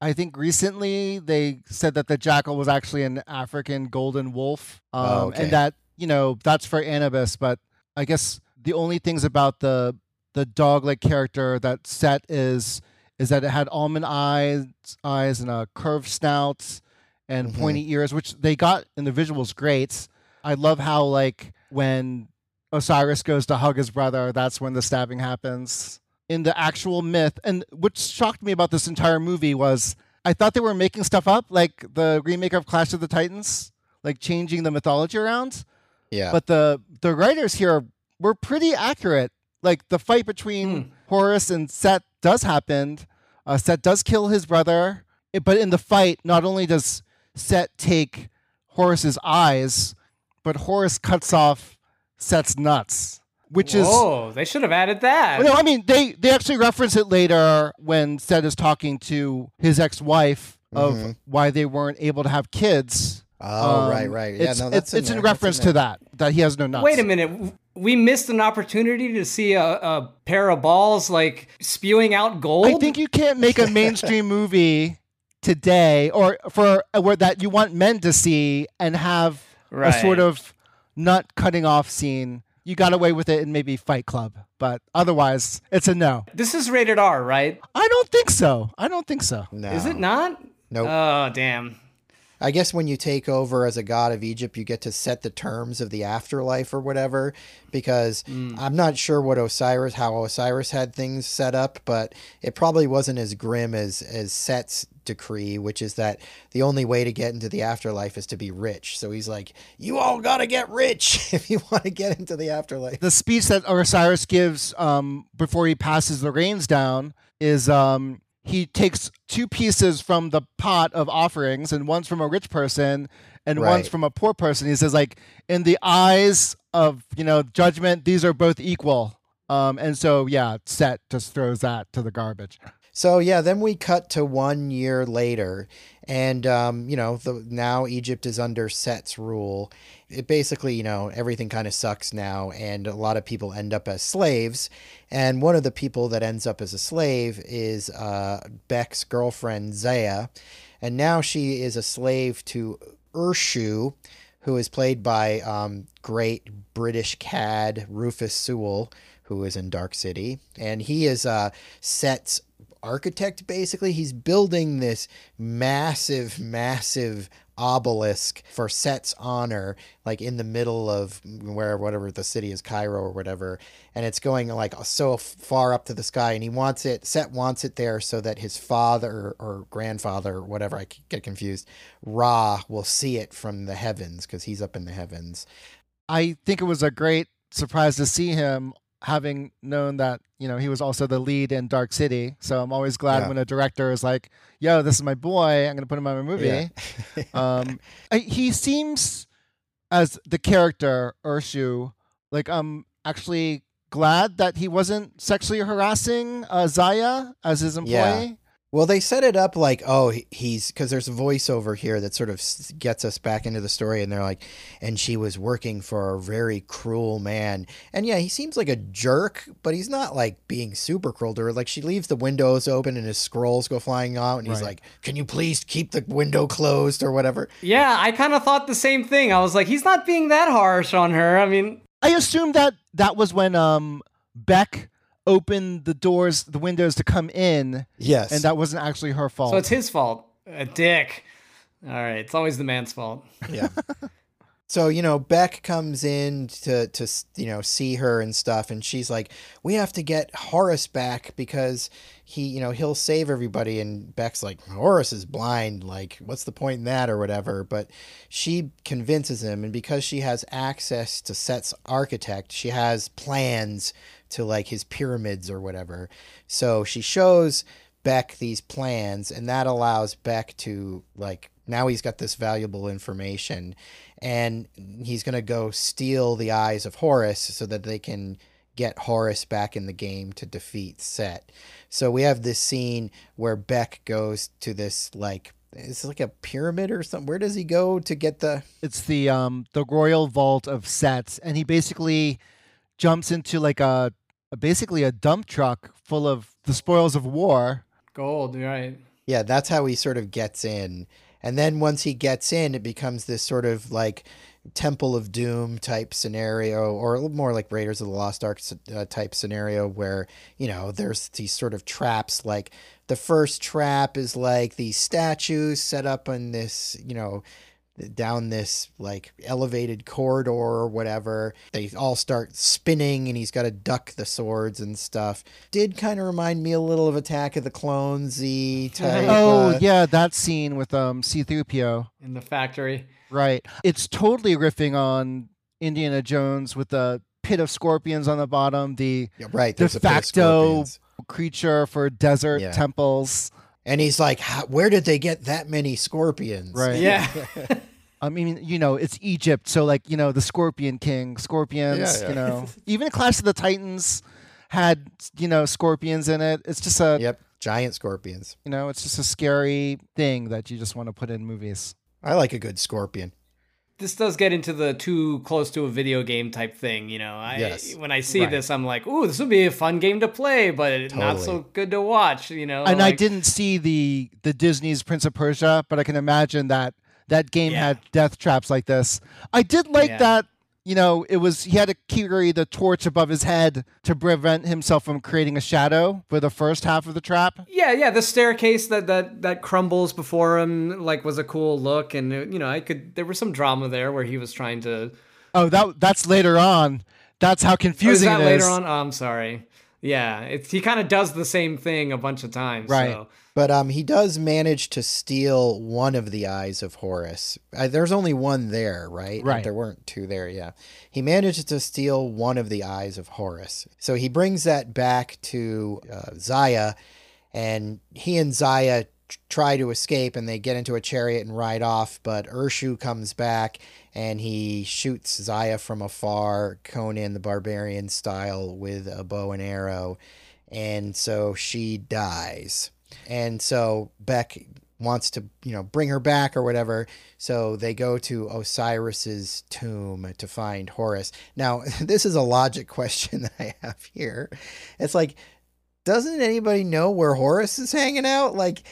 S3: I think recently they said that the jackal was actually an African golden wolf, um,
S1: Oh, okay.
S3: and that you know that's for Anubis. But I guess the only things about the the dog-like character that set is is that it had almond eyes, eyes and a curved snout and
S1: Mhm.
S3: pointy ears, which they got in the visuals great. I love how like when Osiris goes to hug his brother, that's when the stabbing happens. In the actual myth, and what shocked me about this entire movie was I thought they were making stuff up, like the remake of Clash of the Titans, like changing the mythology around.
S1: Yeah,
S3: But the the writers here were pretty accurate. Like the fight between Horus and Set does happen. Uh, Set does kill his brother, but in the fight, not only does Set take Horus's eyes, but Horus cuts off Set's nuts. which is
S2: oh they should have added that.
S3: no, I mean they they actually reference it later when Seth is talking to his ex-wife of why they weren't able to have kids.
S1: Oh,
S3: Um,
S1: right, right. Yeah,
S3: it's,
S1: no,
S3: it's,
S1: that's
S3: it's in,
S1: there. That's
S3: reference
S1: there.
S3: to that that he has no nuts.
S2: Wait a minute. We missed an opportunity to see a, a pair of balls like spewing out gold.
S3: I think you can't make a mainstream movie today or for uh, where that you want men to see and have a sort of nut cutting off scene. You got away with it in maybe Fight Club, but otherwise it's a no.
S2: this is rated R, right?
S3: I don't think so. I don't think so.
S1: No.
S2: Is it not?
S1: Nope.
S2: Oh, damn.
S1: I guess when you take over as a god of Egypt, you get to set the terms of the afterlife or whatever. Because I'm not sure what Osiris, how Osiris had things set up, but it probably wasn't as grim as as Set's decree, which is that the only way to get into the afterlife is to be rich. So he's like, "You all gotta get rich if you want to get into the afterlife."
S3: The speech that Osiris gives um, before he passes the reins down is um, he takes two pieces from the pot of offerings, and one's from a rich person, and one's from a poor person. He says, like, in the eyes of you know judgment, these are both equal. Um, and so, yeah, Set just throws that to the garbage.
S1: So yeah, then we cut to one year later, and um, you know, the, now Egypt is under Set's rule. It basically, you know, everything kind of sucks now, and a lot of people end up as slaves. And one of the people that ends up as a slave is uh, Beck's girlfriend Zaya, and now she is a slave to Urshu, who is played by um, great British cad Rufus Sewell, who is in Dark City, and he is uh, Set's architect. Basically, he's building this massive, massive obelisk for Set's honor, like in the middle of where whatever the city is, Cairo or whatever, and it's going like so far up to the sky, and he wants it. Set wants it there so that his father or grandfather or whatever, I get confused, Ra will see it from the heavens because he's up in the heavens.
S3: I think it was a great surprise to see him having known that you know he was also the lead in Dark City. So I'm always glad
S1: Yeah.
S3: when a director is like, "Yo, this is my boy. I'm going to put him on my movie."
S1: Yeah.
S3: um, I, he seems as the character Urshu, like I'm actually glad that he wasn't sexually harassing uh, Zaya as his employee.
S1: Yeah. Well, they set it up like, oh, he's because there's a voiceover here that sort of gets us back into the story, and they're like, and she was working for a very cruel man, and yeah, he seems like a jerk, but he's not like being super cruel to her. Like she leaves the windows open and his scrolls go flying out, and he's
S3: Right.
S1: like, "Can you please keep the window closed or whatever?"
S2: Yeah, I kind of thought the same thing. I was like, he's not being that harsh on her. I mean,
S3: I assume that that was when um, Beck opened the doors, the windows to come in,
S1: Yes,
S3: and that wasn't actually her fault.
S2: so it's his fault. A dick. All right, it's always the man's fault.
S1: yeah. So you know, Beck comes in to to you know see her and stuff, and she's like, "We have to get Horus back because he, you know, he'll save everybody." And Beck's like, "Horus is blind. Like, what's the point in that, or whatever?" But she convinces him, and because she has access to Set's architect, she has plans to like his pyramids or whatever. So she shows Beck these plans, and that allows Beck to like now he's got this valuable information, and he's gonna go steal the eyes of Horus so that they can get Horus back in the game to defeat Set. So we have this scene where Beck goes to this like it's like a pyramid or something. Where does he go to get the?
S3: it's the um the royal vault of sets and he basically jumps into like a, a basically a dump truck full of the spoils of war
S2: Gold, right?
S1: Yeah, that's how he sort of gets in. And then once he gets in, it becomes this sort of like Temple of Doom type scenario, or a little more like Raiders of the Lost Ark uh, type scenario, where, you know, there's these sort of traps. Like the first trap is like these statues set up on this, you know, down this like elevated corridor or whatever. They all start spinning and he's got to duck the swords and stuff. Did kind of remind me a little of Attack of the Clones y type.
S3: oh
S1: uh,
S3: yeah that scene with um c3po
S2: In the factory.
S3: right it's totally riffing on indiana jones with the pit of scorpions on the bottom the
S1: yeah, right.
S3: de
S1: There's a pit
S3: facto creature for desert
S1: Yeah.
S3: temples
S1: And he's like, where did they get that many scorpions?
S3: Right.
S2: Yeah.
S3: I mean, you know, it's Egypt, so like you know, the Scorpion King, scorpions.
S1: Yeah, yeah.
S3: You know, even Clash of the Titans had you know scorpions in it. It's just a
S1: Yep, giant scorpions.
S3: you know, it's just a scary thing that you just want to put in movies.
S1: I like a good scorpion.
S2: this does get into the too close to a video game type thing, you know. I
S1: Yes.
S2: when I see
S3: Right.
S2: this, I'm like, "Ooh, this would be a fun game to play, but not so good to watch," you know.
S3: and I didn't see the the Disney's Prince of Persia, but I can imagine that that game
S2: Yeah.
S3: had death traps like this. I did like
S2: Yeah.
S3: that. You know, it was he had to carry the torch above his head to prevent himself from creating a shadow for the first half of the trap.
S2: Yeah, yeah, the staircase that that that crumbles before him like was a cool look, and uh, you know, I could there was some drama there where he was trying to.
S3: Oh, that that's later on. That's how
S2: Oh, is
S3: confusing
S2: that
S3: it
S2: later on? Oh, I'm sorry. Yeah, it's he kind of does the same thing a bunch of times.
S3: Right.
S2: So.
S1: But um, he does manage to steal one of the eyes of Horus. Uh, there's only one there, right?
S3: Right.
S1: There weren't two there, yeah. He manages to steal one of the eyes of Horus. So he brings that back to uh, Zaya, and he and Zaya try to escape, and they get into a chariot and ride off. But Urshu comes back, and he shoots Zaya from afar, Conan the Barbarian style, with a bow and arrow. And so she dies. And so Beck wants to, you know, bring her back or whatever. So they go to Osiris's tomb to find Horus. Now, this is a logic question that I have here. It's like, doesn't anybody know where Horus is hanging out? Like,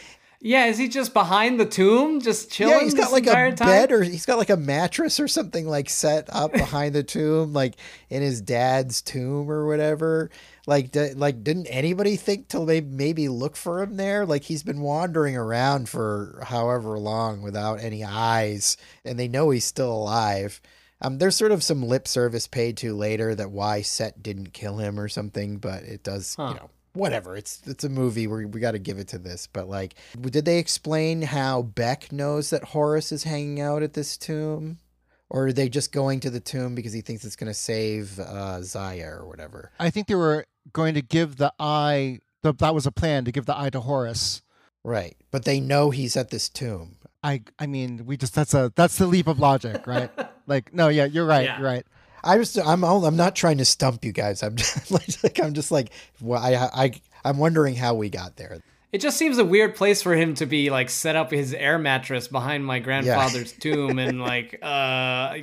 S2: Yeah, is he just behind the tomb, just chilling?
S1: yeah, he's got like a
S2: time?
S1: bed or he's got like a mattress or something like set up behind the tomb, like in his dad's tomb or whatever. Like, d- like didn't anybody think till they maybe look for him there? Like he's been wandering around for however long without any eyes, and they know he's still alive. Um, there's sort of some lip service paid to later that why Set didn't kill him or something, but it does,
S2: Huh.
S1: you know, whatever. It's it's a movie. We we got to give it to this. But like, did they explain how Beck knows that Horus is hanging out at this tomb, or are they just going to the tomb because he thinks it's going to save uh, Zaya or whatever?
S3: I think they were going to give the eye. The, that was a plan to give the eye to Horus.
S1: Right, but they know he's at this tomb.
S3: I I mean, we just that's a that's the leap of logic, right? like, no, yeah, you're right,
S2: Yeah.
S3: you're right.
S1: I just I'm I'm not trying to stump you guys. I'm just like, like I'm just like well, I I I'm wondering how we got there.
S2: It just seems a weird place for him to be like set up his air mattress behind my grandfather's tomb and like uh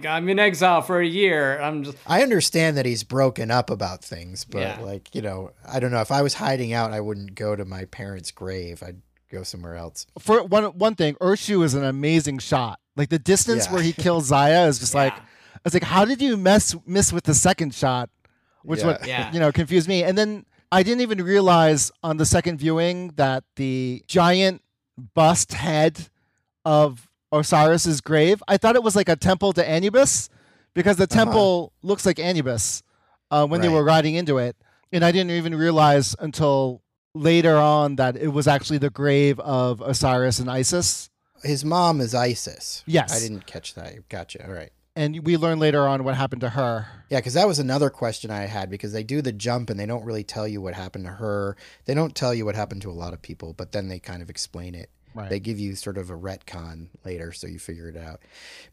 S2: I'm in exile for a year. I'm just
S1: I understand that he's broken up about things, but
S2: Yeah.
S1: like, you know, I don't know. If I was hiding out, I wouldn't go to my parents' grave. I'd go somewhere else.
S3: For one one thing, Urshu is an amazing shot. Like the distance
S1: Yeah.
S3: where he kills Zaya is just like
S2: Yeah.
S3: I was like, how did you mess miss with the second shot? Which
S1: Yeah.
S3: what
S2: Yeah.
S3: you know confused me. And then I didn't even realize on the second viewing that the giant bust head of Osiris's grave. I thought it was like a temple to Anubis because the temple looks like Anubis uh, when they
S1: Uh-huh.
S3: Were riding into it, and I didn't even realize until later on that it was actually the grave of Osiris and Isis.
S1: His mom is Isis.
S3: Yes.
S1: I didn't catch that. Gotcha. All right.
S3: And we learn later on what happened to her.
S1: Yeah, because that was another question I had because they do the jump and they don't really tell you what happened to her. They don't tell you what happened to a lot of people, but then they kind of explain it.
S3: Right.
S1: They give you sort of a retcon later, so you figure it out.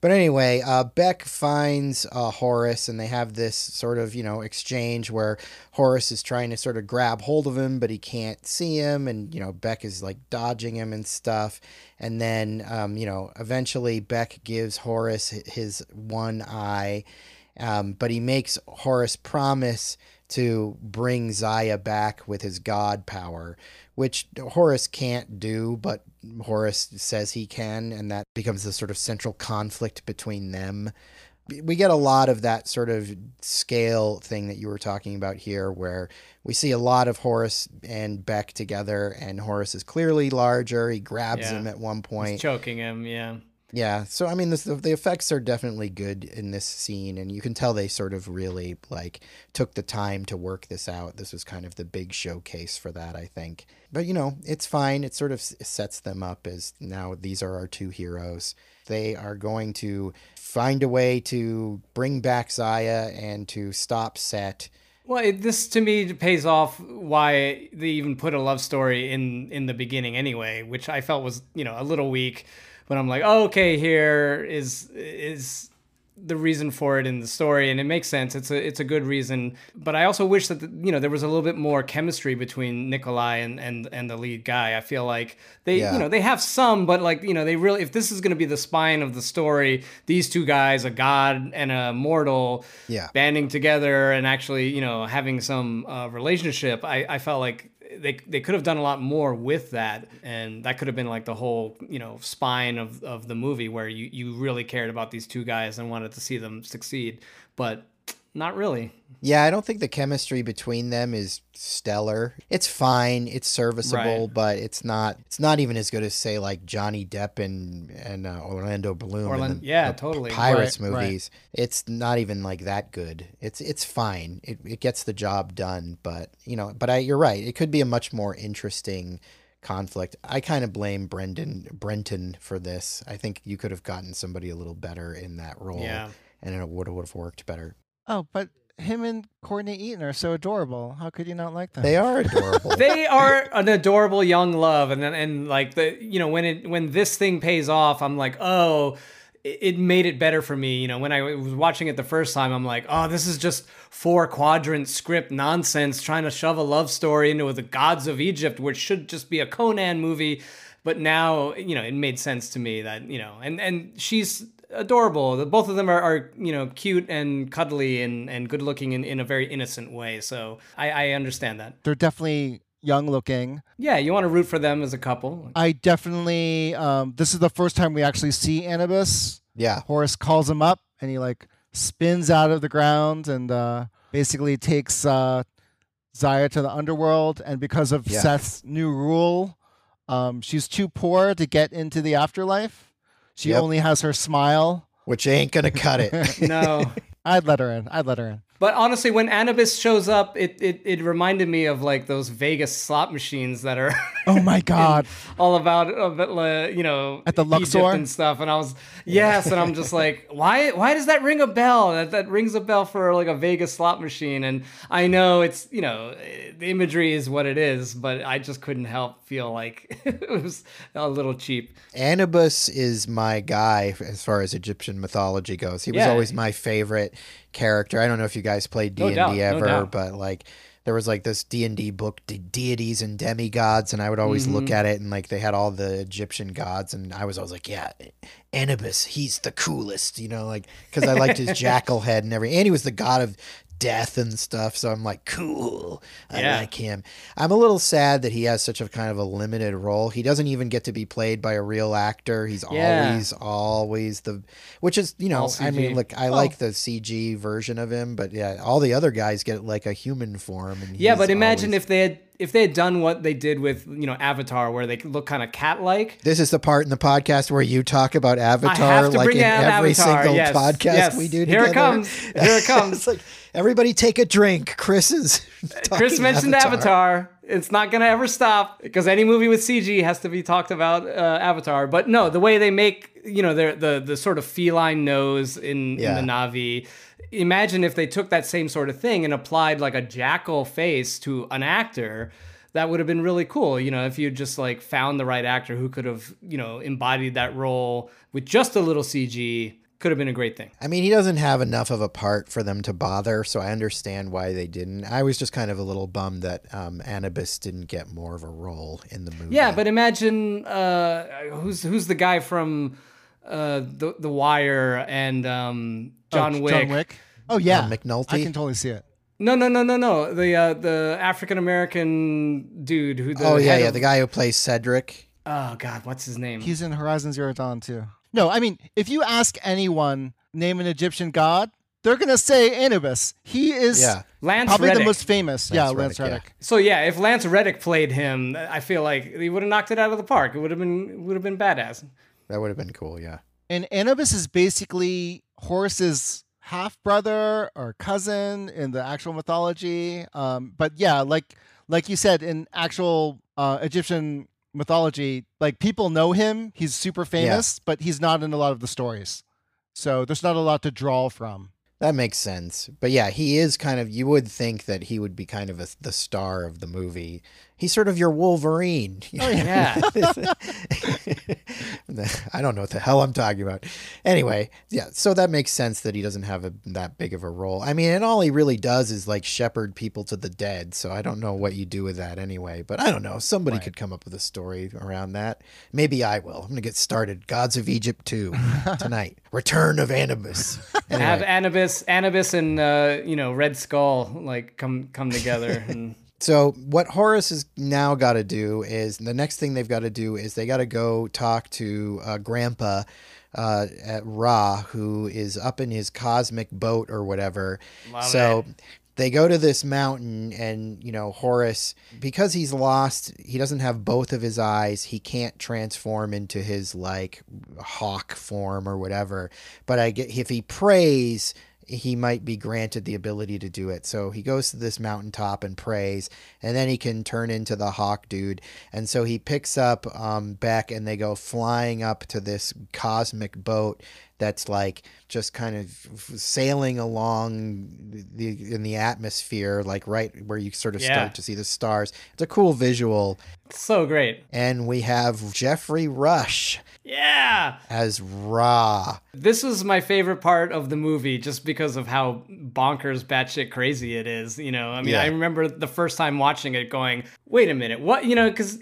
S1: But anyway, uh, Beck finds uh, Horus, and they have this sort of you know exchange where Horus is trying to sort of grab hold of him, but he can't see him, and you know Beck is like dodging him and stuff. And then um, you know eventually Beck gives Horus his one eye, um, but he makes Horus promise to bring Zaya back with his god power, which Horus can't do, but Horus says he can, and that becomes the sort of central conflict between them. We get a lot of that sort of scale thing that you were talking about here, where we see a lot of Horus and Beck together, and Horus is clearly larger. He grabs
S2: Yeah.
S1: him at one
S2: He's
S1: point.
S2: choking him, yeah.
S1: Yeah, so I mean, this, the effects are definitely good in this scene, and you can tell they sort of really like took the time to work this out. This was kind of the big showcase for that, I think. But you know, it's fine. It sort of sets them up as now these are our two heroes. They are going to find a way to bring back Zaya and to stop Set.
S2: Well, this to me pays off why they even put a love story in in the beginning anyway, which I felt was you know a little weak. But I'm like, oh, okay, here is is the reason for it in the story and it makes sense it's a it's a good reason but i also wish that the, you know there was a little bit more chemistry between nikolaj and and and the lead guy i feel like they
S1: Yeah.
S2: you know they have some but like you know they really if this is going to be the spine of the story these two guys a god and a mortal
S1: Yeah.
S2: banding together and actually you know having some uh, relationship i i felt like they, they could have done a lot more with that. And that could have been like the whole you know spine of, of the movie where you, you really cared about these two guys and wanted to see them succeed. But not really
S1: Yeah, I don't think the chemistry between them is stellar. It's fine, it's serviceable,
S2: Right.
S1: but it's not. It's not even as good as say like Johnny Depp and and uh, Orlando Bloom. the-
S2: yeah,
S1: the
S2: totally.
S1: Pirates
S3: Right, right.
S1: movies. It's not even like that good. It's it's fine. It it gets the job done, but you know, but I, you're right. It could be a much more interesting conflict. I kind of blame Brendan Brenton for this. I think you could have gotten somebody a little better in that role,
S2: Yeah.
S1: and it would would have worked better.
S3: Oh, but him and Courtney Eaton are so adorable. How could you not like them?
S1: They are adorable.
S2: they are an adorable young love and then and like the you know when it when this thing pays off i'm like oh it it made it better for me you know when i was watching it the first time i'm like oh this is just four quadrant script nonsense trying to shove a love story into the gods of egypt which should just be a conan movie but now you know it made sense to me that you know and and she's adorable both of them are, are you know cute and cuddly and and good looking in, in a very innocent way so i i understand that
S3: They're definitely young looking.
S2: yeah, you want to root for them as a couple.
S3: I definitely. Um, this is the first time we actually see Anubis.
S1: yeah.
S3: Horus calls him up, and he like spins out of the ground and uh, basically takes uh, Zaya to the underworld. And because of
S1: Yeah.
S3: Seth's new rule, um, she's too poor to get into the afterlife. She
S1: Yep.
S3: only has her smile.
S1: which ain't gonna cut it.
S2: No.
S3: I'd let her in. I'd let her in.
S2: But honestly, when Anubis shows up, it, it, it reminded me of like those Vegas slot machines that are
S3: Oh my god!
S2: all about, uh, you know,
S3: At the
S2: Egypt
S3: Luxor?
S2: and stuff. And I was, yes, and I'm just like, why why does that ring a bell? That, that rings a bell for like a Vegas slot machine. And I know it's, you know, the imagery is what it is, but I just couldn't help feel like it was a little cheap.
S1: Anubis is my guy as far as Egyptian mythology goes. He was
S2: Yeah.
S1: always my favorite character. I don't know if you guys played D and D ever,
S2: doubt.
S1: but like there was like this D and D book, De- deities and demigods, and I would always look
S2: Mm-hmm.
S1: at it and like they had all the Egyptian gods, and I was always like, yeah, Anubis, he's the coolest, you know, like because I liked his jackal head and everything, and he was the god of death and stuff. So I'm like, cool, I
S2: Yeah.
S1: like him. I'm a little sad that he has such a kind of a limited role. He doesn't even get to be played by a real actor. He's
S2: Yeah.
S1: always, always the, which is, you know, I mean, look, I oh. like the CG version of him, but yeah, all the other guys get like a human form. And
S2: Yeah, but imagine
S1: always-
S2: if they had if they had done what they did with you know Avatar, where they look kind of cat like.
S1: This is the part in the podcast where you talk about Avatar,
S2: I have to
S1: like in every
S2: Avatar.
S1: single
S2: yes,
S1: podcast
S2: yes.
S1: we do.
S2: Here it
S1: together.
S2: comes. Here it comes.
S1: it's like everybody take a drink. Chris is.
S2: Chris
S1: talking
S2: mentioned Avatar. It's not gonna ever stop because any movie with CG has to be talked about uh, Avatar. But no, the way they make you know their the the sort of feline nose in,
S1: Yeah.
S2: in the Navi. Imagine if they took that same sort of thing and applied like a jackal face to an actor. That would have been really cool, you know, if you just like found the right actor who could have, you know, embodied that role with just a little CG. Could have been a great thing.
S1: I mean, he doesn't have enough of a part for them to bother, so I understand why they didn't. I was just kind of a little bummed that um, Anubis didn't get more of a role in the movie.
S2: Yeah, but imagine uh, who's who's the guy from uh, the The Wire and um, John
S3: Oh,
S2: Wick.
S3: John Wick. Oh yeah,
S1: Uh, McNulty?
S3: I can totally see it.
S2: No, no, no, no, no. The uh, the African American dude who. The
S1: oh yeah, yeah,
S2: of-
S1: the guy who plays Cedric.
S2: Oh God, what's his name?
S3: He's in Horizon Zero Dawn too. No, I mean, if you ask anyone name an Egyptian god, they're gonna say Anubis. He is
S1: Yeah,
S2: Lance
S3: probably
S2: Reddick.
S3: the most famous. yeah,
S1: Lance
S3: Lance
S1: Reddick,
S3: Reddick.
S2: So yeah, if Lance Reddick played him, I feel like he would have knocked it out of the park. It would have been would have been badass.
S1: that would have been cool. Yeah,
S3: And Anubis is basically Horus's half brother or cousin in the actual mythology. Um, but yeah, like like you said, in actual uh, Egyptian mythology, like people know him. He's super famous, but he's not in a lot of the stories. So there's not a lot to draw from.
S1: that makes sense. But yeah, he is kind of. You would think that he would be kind of a, the star of the movie, He's sort of your Wolverine.
S3: Oh,
S2: Yeah.
S1: I don't know what the hell I'm talking about. Anyway, yeah, so that makes sense that he doesn't have a, that big of a role. I mean, and all he really does is like shepherd people to the dead. So I don't know what you do with that anyway. But I don't know. Somebody could come up with a story around that. Maybe I will. I'm gonna get started. Gods of Egypt 2 tonight. Return of Anubis.
S2: Have Anubis, Anubis, and uh, you know Red Skull like come come together. And
S1: so what Horus has now got to do is the next thing they've got to do is they got to go talk to uh, Grandpa uh, at Ra, who is up in his cosmic boat or whatever.
S2: Love
S1: so
S2: it.
S1: they go to this mountain, and you know Horus, because he's lost, he doesn't have both of his eyes. He can't transform into his like hawk form or whatever. But I get if he prays he might be granted the ability to do it. So he goes to this mountaintop and prays, and then he can turn into the hawk dude. And so he picks up um, Beck, and they go flying up to this cosmic boat that's like just kind of sailing along the in the atmosphere, like right where you sort of
S2: Yeah.
S1: start to see the stars. It's a cool visual,
S2: so great.
S1: and we have Geoffrey Rush
S2: Yeah.
S1: as Ra.
S2: This was my favorite part of the movie just because of how bonkers batshit crazy it is. You know, I mean,
S1: Yeah.
S2: I remember the first time watching it going, wait a minute, what? You know, because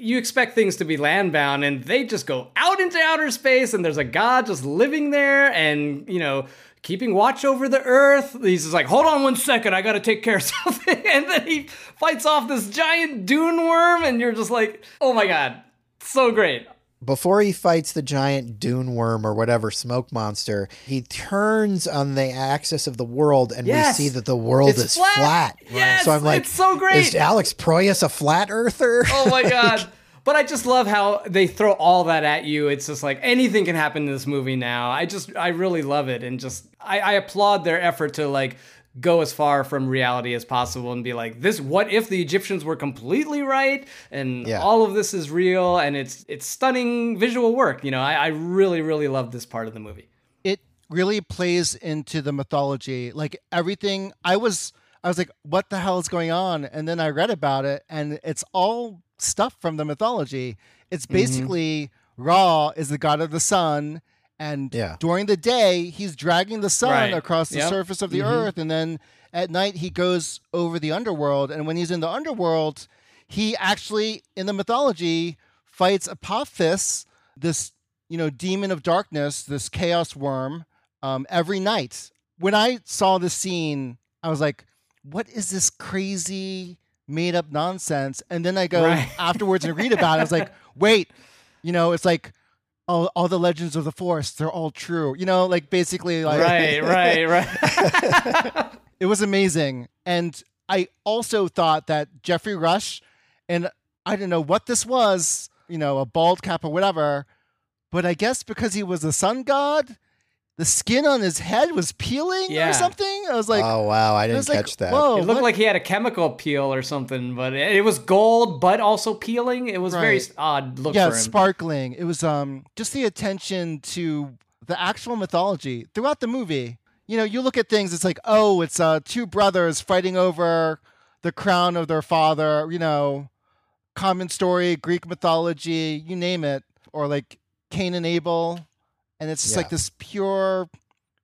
S2: you expect things to be landbound and they just go out into outer space and there's a god just living there and, you know, keeping watch over the earth. He's just like, hold on one second, I gotta take care of something. And then he fights off this giant dune worm and you're just like, oh my god, so great.
S1: Before he fights the giant dune worm or whatever smoke monster, he turns on the axis of the world and
S2: Yes.
S1: we see that the world
S2: It's
S1: is
S2: flat.
S1: flat.
S2: Yes,
S1: so I'm like,
S2: it's so great.
S1: Is Alex Proyas a flat earther?
S2: Oh my god. But I just love how they throw all that at you. It's just like anything can happen in this movie now. I just I really love it and just I, I applaud their effort to like go as far from reality as possible and be like this what if the Egyptians were completely right and
S1: Yeah.
S2: all of this is real and it's it's stunning visual work. You know, I, I really, really love this part of the movie.
S3: it really plays into the mythology. Like everything, I was, I was like, "What the hell is going on?" And then I read about it, and it's all stuff from the mythology. It's
S1: Mm-hmm.
S3: basically Ra is the god of the sun, and
S1: Yeah.
S3: during the day he's dragging the sun
S2: Right.
S3: across the
S2: Yep.
S3: surface of the earth, and then at night he goes over the underworld. And when he's in the underworld, he actually, in the mythology, fights Apophis, this you know demon of darkness, this chaos worm, um, every night. When I saw this scene, I was like, "What is this crazy made up nonsense?" And then I go
S2: Right.
S3: afterwards and read about it. I was like, "Wait, you know, it's like." All, all the legends of the forest, they're all true. You know, like basically like
S2: Right, right, right.
S3: it was amazing. And I also thought that Geoffrey Rush, and I don't know what this was, you know, a bald cap or whatever, but I guess because he was a sun god, the skin on his head was peeling
S2: Yeah.
S3: or something. I was like,
S1: oh wow, I
S3: I
S1: didn't
S3: was like,
S1: catch that.
S3: whoa,
S2: It looked
S3: what?
S2: like he had a chemical peel or something, but it, it was gold, but also peeling. It was very odd look
S3: yeah,
S2: for him.
S3: sparkling. It was um just the attention to the actual mythology throughout the movie. You know, you look at things, it's like, oh, it's uh two brothers fighting over the crown of their father, you know, common story, Greek mythology, you name it, or like Cain and Abel. And it's just
S1: Yeah.
S3: like this pure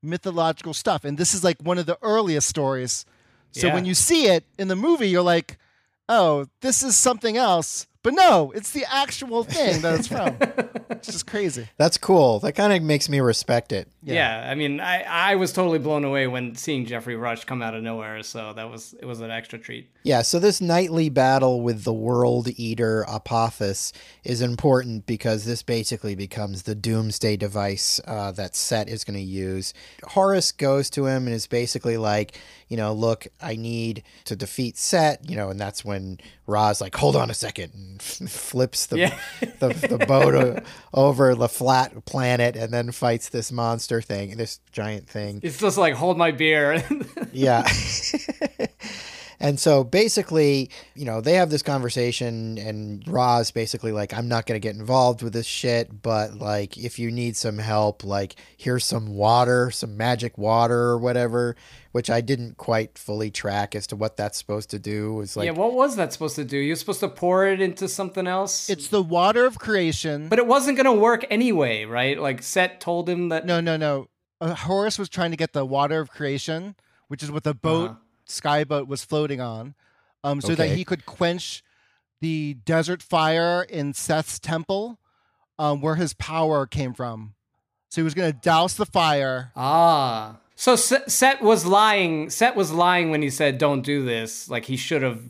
S3: mythological stuff. And this is like one of the earliest stories. So
S2: Yeah.
S3: when you see it in the movie, you're like, oh, this is something else. But no, it's the actual thing that it's from. it's just crazy.
S1: That's cool. That kind of makes me respect it.
S2: Yeah. I mean, I, I was totally blown away when seeing Geoffrey Rush come out of nowhere. So that was it was an extra treat.
S1: Yeah, so this nightly battle with the World Eater Apophis is important because this basically becomes the doomsday device uh, that Set is going to use. Horus goes to him and is basically like, you know, look, I need to defeat Set, you know, and that's when Ra's like, hold on a second, and flips the,
S2: Yeah.
S1: the, the boat o- over the flat planet and then fights this monster thing, this giant thing.
S2: It's just like hold my beer.
S1: Yeah. And so basically, you know, they have this conversation, and Ra's basically like, I'm not going to get involved with this shit, but like, if you need some help, like, here's some water, some magic water or whatever, which I didn't quite fully track as to what that's supposed to do. It's like,
S2: yeah, what was that supposed to do? You're supposed to pour it into something else?
S3: It's the water of creation.
S2: but it wasn't going to work anyway, right? Like Set told him that
S3: no, no, no. Uh, Horus was trying to get the water of creation, which is what the boat,
S2: Uh-huh.
S3: Skyboat, was floating on, um, so that he could quench the desert fire in Seth's temple, um, where his power came from. So he was going to douse the fire.
S2: Ah. So Set was lying. Set was lying when he said, "Don't do this." Like he should have.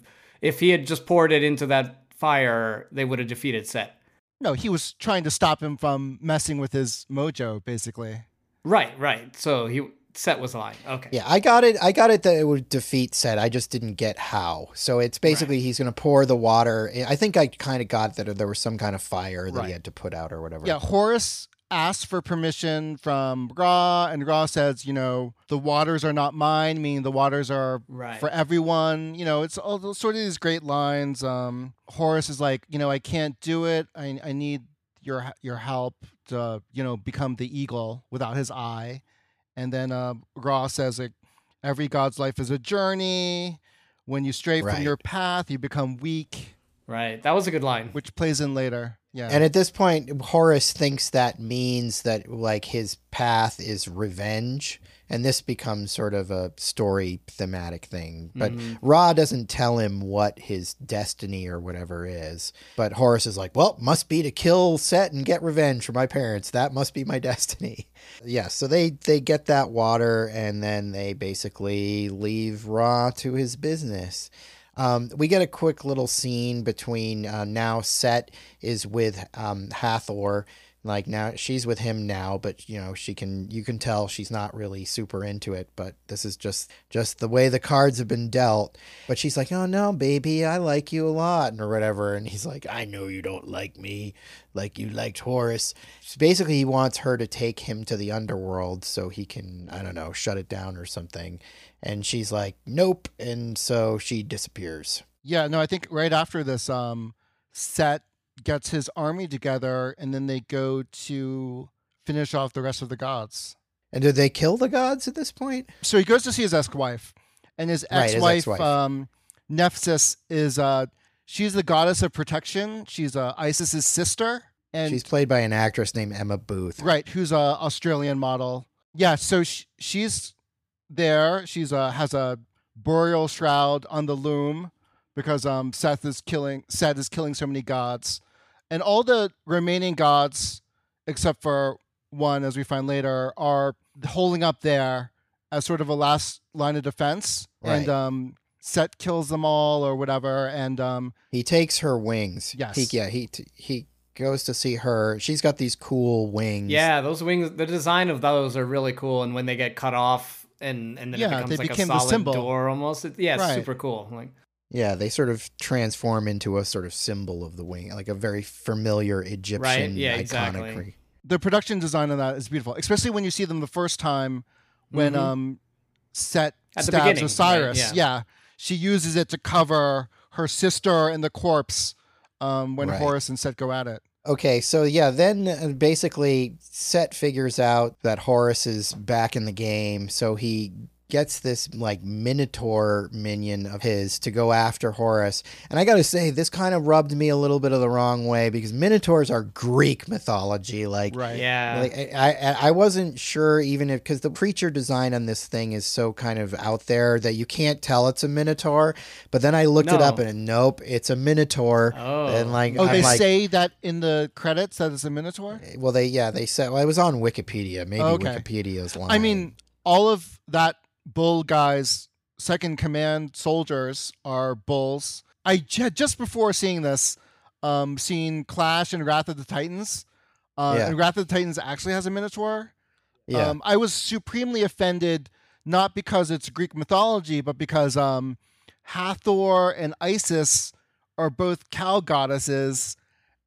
S2: If he had just poured it into that fire, they would have defeated Set.
S3: No, he was trying to stop him from messing with his mojo, basically.
S2: Right, right. So he Set was lying. Okay.
S1: Yeah, I got it. I got it that it would defeat Set. I just didn't get how. So it's basically he's going to pour the water. I think I kind of got that there was some kind of fire that
S3: Right.
S1: he had to put out or whatever.
S3: Yeah, Horus asks for permission from Ra, and Ra says, you know, the waters are not mine, meaning the waters are
S2: Right.
S3: for everyone. You know, it's all those sort of these great lines. Um, Horus is like, you know, I can't do it. I, I need your your help to, you know, become the eagle without his eye. And then uh, Ra says, like, every god's life is a journey. When you stray
S1: Right.
S3: from your path, you become weak,
S2: Right. That was a good line.
S3: which plays in later. Yeah.
S1: And at this point, Horus thinks that means that like his path is revenge, and this becomes sort of a story thematic thing. But mm-hmm. Ra doesn't tell him what his destiny or whatever is. But Horus is like, "Well, must be to kill Set and get revenge for my parents. That must be my destiny." yeah. So they they get that water, and then they basically leave Ra to his business. Um, we get a quick little scene between uh, now Set is with um, Hathor. Like now she's with him now, but you know she can you can tell she's not really super into it. But this is just just the way the cards have been dealt. But she's like, oh no, baby, I like you a lot, and or whatever. And he's like, I know you don't like me, like you liked Horus. So basically, he wants her to take him to the underworld so he can I don't know shut it down or something. And she's like, nope. And so she disappears.
S3: Yeah, no, I think right after this, um, Set gets his army together, and then they go to finish off the rest of the gods.
S1: And did they kill the gods at this point?
S3: So he goes to see his ex-wife, and his
S1: Right, his
S3: ex-wife,
S1: ex-wife.
S3: um, Nephthys, is uh, she's the goddess of protection. She's uh, Isis's sister, and
S1: She's played by an actress named Emma Booth.
S3: right, who's a Australian model. Yeah, so sh- she's there. She's uh, has a burial shroud on the loom because um Seth is killing Seth is killing so many gods, and all the remaining gods, except for one, as we find later, are holding up there as sort of a last line of defense. And
S1: Right.
S3: um, Set kills them all or whatever, and um,
S1: He takes her wings.
S3: Yes.
S1: He, yeah. He he goes to see her. She's got these cool wings.
S2: Yeah, those wings. The design of those are really cool, and when they get cut off, and and then
S3: Yeah,
S2: it becomes
S3: they
S2: like
S3: became
S2: a
S3: the
S2: solid
S3: symbol.
S2: door almost. It, yeah, it's
S3: Right.
S2: super cool. Like
S1: Yeah. They sort of transform into a sort of symbol of the wing, like a very familiar Egyptian right?
S2: Yeah,
S1: iconic.
S2: exactly.
S3: the production design on that is beautiful, especially when you see them the first time when
S2: Mhm.
S3: um Set
S2: At the
S3: stabs
S2: beginning, right?
S3: Osiris.
S2: Yeah.
S3: Yeah. She uses it to cover her sister and the corpse um, when
S1: Right.
S3: Horus and Set go at it.
S1: Okay, so yeah, then uh, basically Set figures out that Horus is back in the game, so he gets this like minotaur minion of his to go after Horus. And I got to say this kind of rubbed me a little bit of the wrong way because minotaurs are Greek mythology like
S3: Right.
S2: yeah,
S1: Like I, I, I wasn't sure even if because the creature design on this thing is so kind of out there that you can't tell it's a minotaur. But then I looked it up and nope, it's a minotaur.
S2: Oh.
S1: And like,
S3: Oh,
S1: I'm
S3: they
S1: like,
S3: say that in the credits that it's a Minotaur?
S1: well, they yeah they said well, I was on Wikipedia. Maybe oh,
S3: Okay.
S1: Wikipedia's lying.
S3: I mean, all of that bull guys, second command soldiers are bulls. I j- just before seeing this, um, seen Clash and Wrath of the Titans. Uh,
S1: Yeah.
S3: And Wrath of the Titans actually has a Minotaur.
S1: yeah,
S3: Um, I was supremely offended, not because it's Greek mythology, but because um, Hathor and Isis are both cow goddesses,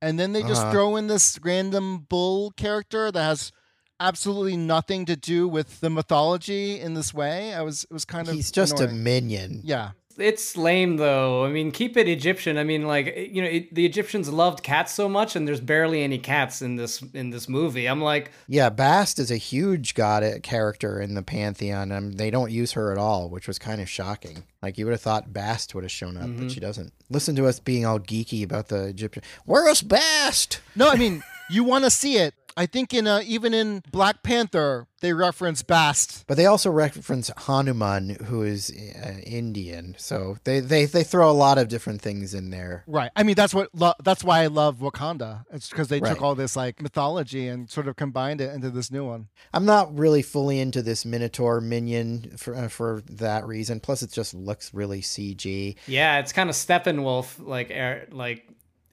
S3: and then they just
S1: Uh-huh.
S3: throw in this random bull character that has absolutely nothing to do with the mythology in this way. I was it was kind of
S1: he's just a minion.
S3: yeah
S2: it's lame though. I mean, keep it Egyptian. I mean, like you know, it, the Egyptians loved cats so much, and there's barely any cats in this in this movie. I'm like,
S1: Yeah, Bast is a huge god uh, character in the pantheon, and they don't use her at all, which was kind of shocking. Like you would have thought Bast would have shown up, but she doesn't. Listen to us being all geeky about the Egyptian. Where's Bast?
S3: No, I mean you want to see it. I think in uh, even in Black Panther they reference Bast.
S1: But they also reference Hanuman, who is uh, Indian. So they, they they throw a lot of different things in there.
S3: Right. I mean that's what lo- that's why I love Wakanda. It's because they
S1: Right.
S3: took all this like mythology and sort of combined it into this new one.
S1: I'm not really fully into this Minotaur minion for uh, for that reason. Plus, it just looks really CG.
S2: yeah, it's kind of Steppenwolf like air like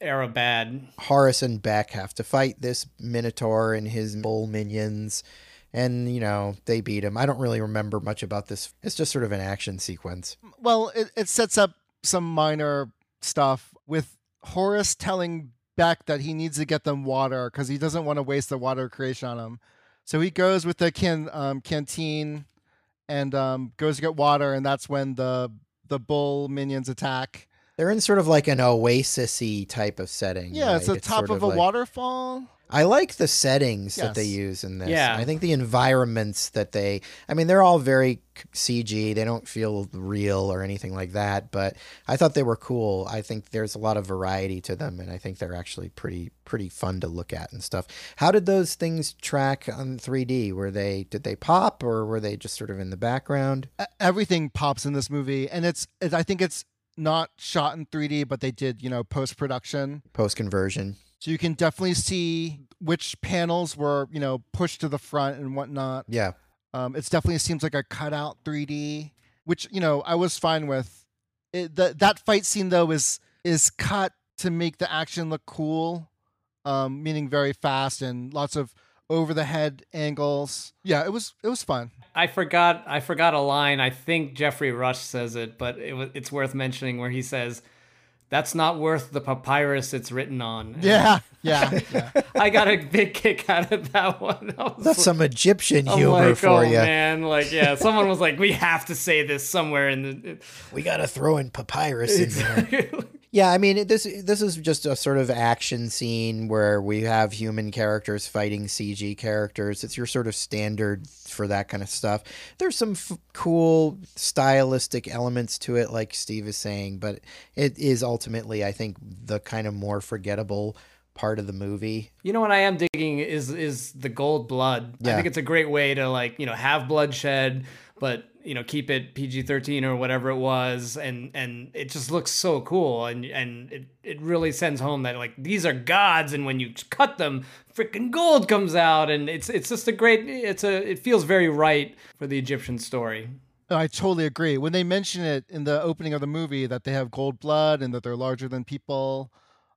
S2: era bad.
S1: Horus and Beck have to fight this Minotaur and his bull minions. And, you know, they beat him. I don't really remember much about this. It's just sort of an action sequence.
S3: Well, it, it sets up some minor stuff with Horus telling Beck that he needs to get them water because he doesn't want to waste the water creation on him. So he goes with the can, um, canteen and um, goes to get water, and that's when the the bull minions attack.
S1: They're in sort of like an oasis type of setting.
S3: Yeah, it's the
S1: right?
S3: top
S1: sort
S3: of, a
S1: like-
S3: waterfall.
S1: I like the settings that they use in this.
S2: Yeah.
S1: I think the environments that they, I mean, they're all very CG. They don't feel real or anything like that, but I thought they were cool. I think there's a lot of variety to them, and I think they're actually pretty, pretty fun to look at and stuff. How did those things track on 3D? Were they, did they pop or were they just sort of in the background?
S3: Everything pops in this movie, and it's, it, I think it's not shot in 3D, but they did you know post production.
S1: Post conversion.
S3: So you can definitely see which panels were, you know, pushed to the front and whatnot.
S1: Yeah.
S3: Um, it's definitely seems like a cutout 3D, which you know I was fine with. It, the, that fight scene though is is cut to make the action look cool, um, meaning very fast and lots of over the head angles. Yeah, it was it was fun.
S2: I forgot I forgot a line. I think Geoffrey Rush says it, but it, wa- it's worth mentioning where he says, "That's not worth the papyrus it's written on."
S3: Yeah, yeah, yeah.
S2: I got a big kick out of that one. I was
S1: That's some Egyptian
S2: I'm
S1: humor
S2: like,
S1: for
S2: oh
S1: you.
S2: man, like yeah, someone was like, we have to say this somewhere in the.
S1: We got to throw in papyrus in there. Yeah, I mean this this is just a sort of action scene where we have human characters fighting CG characters. It's your sort of standard for that kind of stuff. There's some f- cool stylistic elements to it like Steve is saying, but it is ultimately I think the kind of more forgettable part of the movie.
S2: You know what I am digging is is the gold blood. I think it's a great way to like you know have bloodshed, but you know keep it PG thirteen or whatever it was, and and it just looks so cool, and and it it really sends home that like these are gods, and when you cut them, freaking gold comes out, and it's it's just a great. It's a it feels very right for the Egyptian story.
S3: I totally agree. When they mention it in the opening of the movie that they have gold blood and that they're larger than people,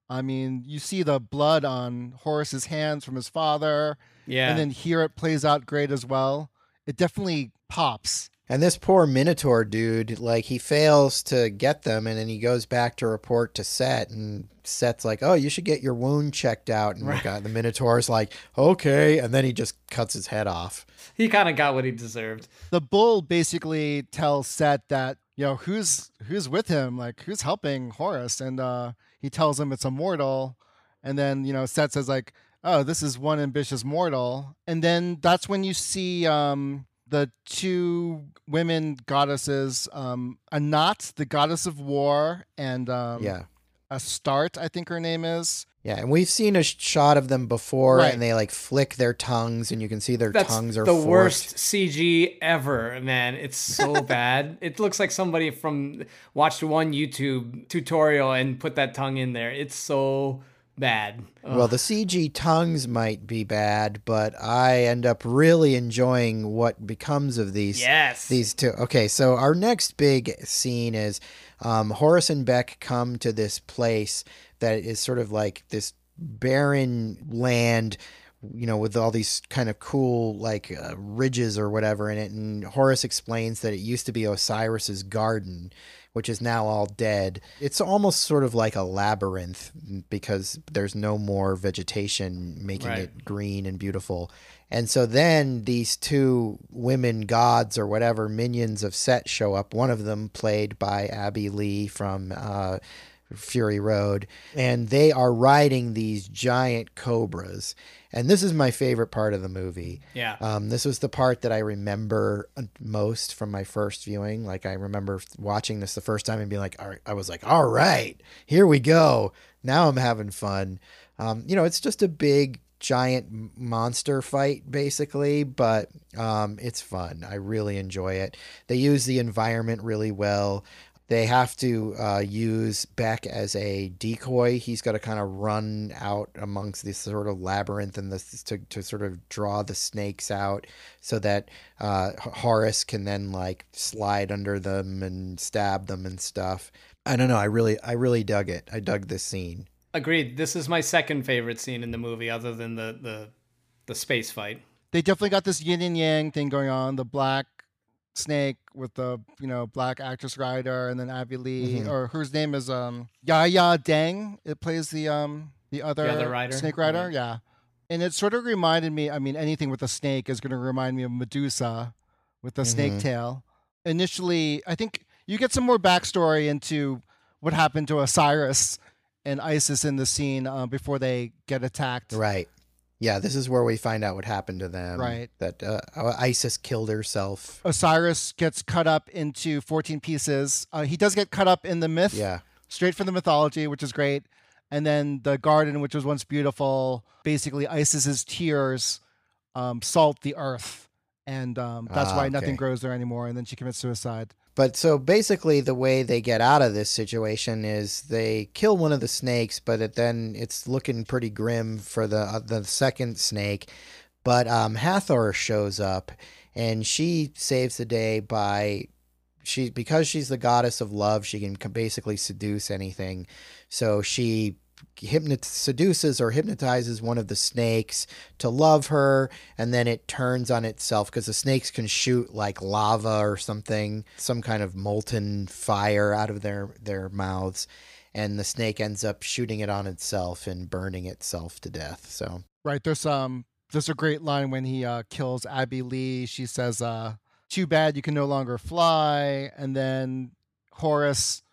S3: I mean, you see the blood on Horus's hands from his father,
S2: Yeah,
S3: and then here it plays out great as well. It definitely pops.
S1: And this poor Minotaur dude, like he fails to get them, and then he goes back to report to Set, and Set's like, "Oh, you should get your wound checked out." And the guy- the Minotaur's like, "Okay," and then he just cuts his head off.
S2: he kind of got what he deserved.
S3: The bull basically tells Set that you know who's who's with him, like who's helping Horus, and uh, he tells him it's a mortal, and then you know Set says like, "Oh, this is one ambitious mortal," and then that's when you see um, the two women goddesses, um, Anat, the goddess of war, and um,
S1: Yeah,
S3: Astarte, I think her name is.
S1: yeah, and we've seen a shot of them before,
S3: Right.
S1: and they like flick their tongues, and you can see their
S2: That's
S1: tongues are
S2: the
S1: forked.
S2: worst CG ever, man. It's so bad. It looks like somebody from watched one YouTube tutorial and put that tongue in there. It's so bad. Ugh.
S1: Well, the CG tongues might be bad, but I end up really enjoying what becomes of these.
S2: yes.
S1: These two. Okay, so our next big scene is um, Horus and Beck come to this place that is sort of like this barren land, you know, with all these kind of cool like uh, ridges or whatever in it. And Horus explains that it used to be Osiris's garden, which is now all dead. It's almost sort of like a labyrinth because there's no more vegetation making
S2: Right.
S1: it green and beautiful. And so then these two women gods or whatever minions of Set show up. One of them played by Abbey Lee from uh, Fury Road, and they are riding these giant cobras. And this is my favorite part of the movie.
S2: Yeah.
S1: Um, this was the part that I remember most from my first viewing. Like I remember watching this the first time and being like, all right, I was like, all right, here we go. Now I'm having fun. Um, you know, it's just a big giant monster fight basically, but um, it's fun. I really enjoy it. They use the environment really well. They have to uh, use Beck as a decoy. He's got to kind of run out amongst this sort of labyrinth and this to, to sort of draw the snakes out so that uh, Horus can then like slide under them and stab them and stuff. I don't know. I really, I really dug it. I dug this scene.
S2: Agreed. This is my second favorite scene in the movie, other than the the, the space fight.
S3: They definitely got this yin and yang thing going on. The black snake with the you know black actress rider, and then Abbey Lee,
S1: Mhm.
S3: or whose name is um Yaya Deng. It plays the um the other, the
S2: other rider?
S3: snake rider.
S2: Right.
S3: Yeah, and it sort of reminded me. I mean, anything with a snake is going to remind me of Medusa with the snake
S1: Mhm.
S3: tail. Initially, I think you get some more backstory into what happened to Osiris and Isis in the scene uh, before they get attacked.
S1: Right. Yeah, this is where we find out what happened to them.
S3: Right.
S1: That uh, Isis killed herself.
S3: Osiris gets cut up into 14 pieces. Uh, he does get cut up in the myth,
S1: Yeah.
S3: straight from the mythology, which is great. And then the garden, which was once beautiful, basically Isis's tears um, salt the earth. And um, that's
S1: Ah,
S3: why nothing grows there anymore. And then she commits suicide.
S1: But so basically, the way they get out of this situation is they kill one of the snakes, but it, then it's looking pretty grim for the uh, the second snake. But um, Hathor shows up, and she saves the day by she because she's the goddess of love. She can basically seduce anything. So she hypnot seduces or hypnotizes one of the snakes to love her and then it turns on itself because the snakes can shoot like lava or something some kind of molten fire out of their their mouths and the snake ends up shooting it on itself and burning itself to death so
S3: Right. There's um there's a great line when he uh, kills Abbey Lee. She says, uh, too bad you can no longer fly. And then Horus,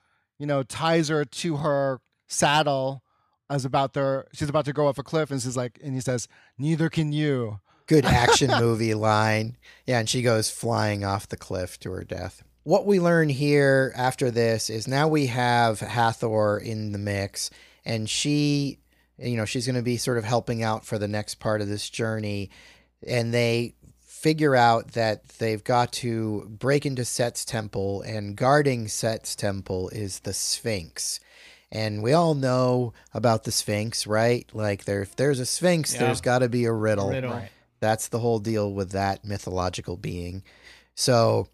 S3: you know, ties her to her saddle as about their she's about to go off a cliff and she's like and he says, Neither can you.
S1: good action movie line. Yeah, and she goes flying off the cliff to her death. What we learn here after this is now we have Hathor in the mix, and she, you know, she's going to be sort of helping out for the next part of this journey. And they figure out that they've got to break into Set's temple, and guarding Set's temple is the Sphinx. And we all know about the Sphinx, right? Like, there, if there's a Sphinx,
S2: Yeah.
S1: there's got to be a riddle.
S2: Riddle.
S1: That's the whole deal with that mythological being. So,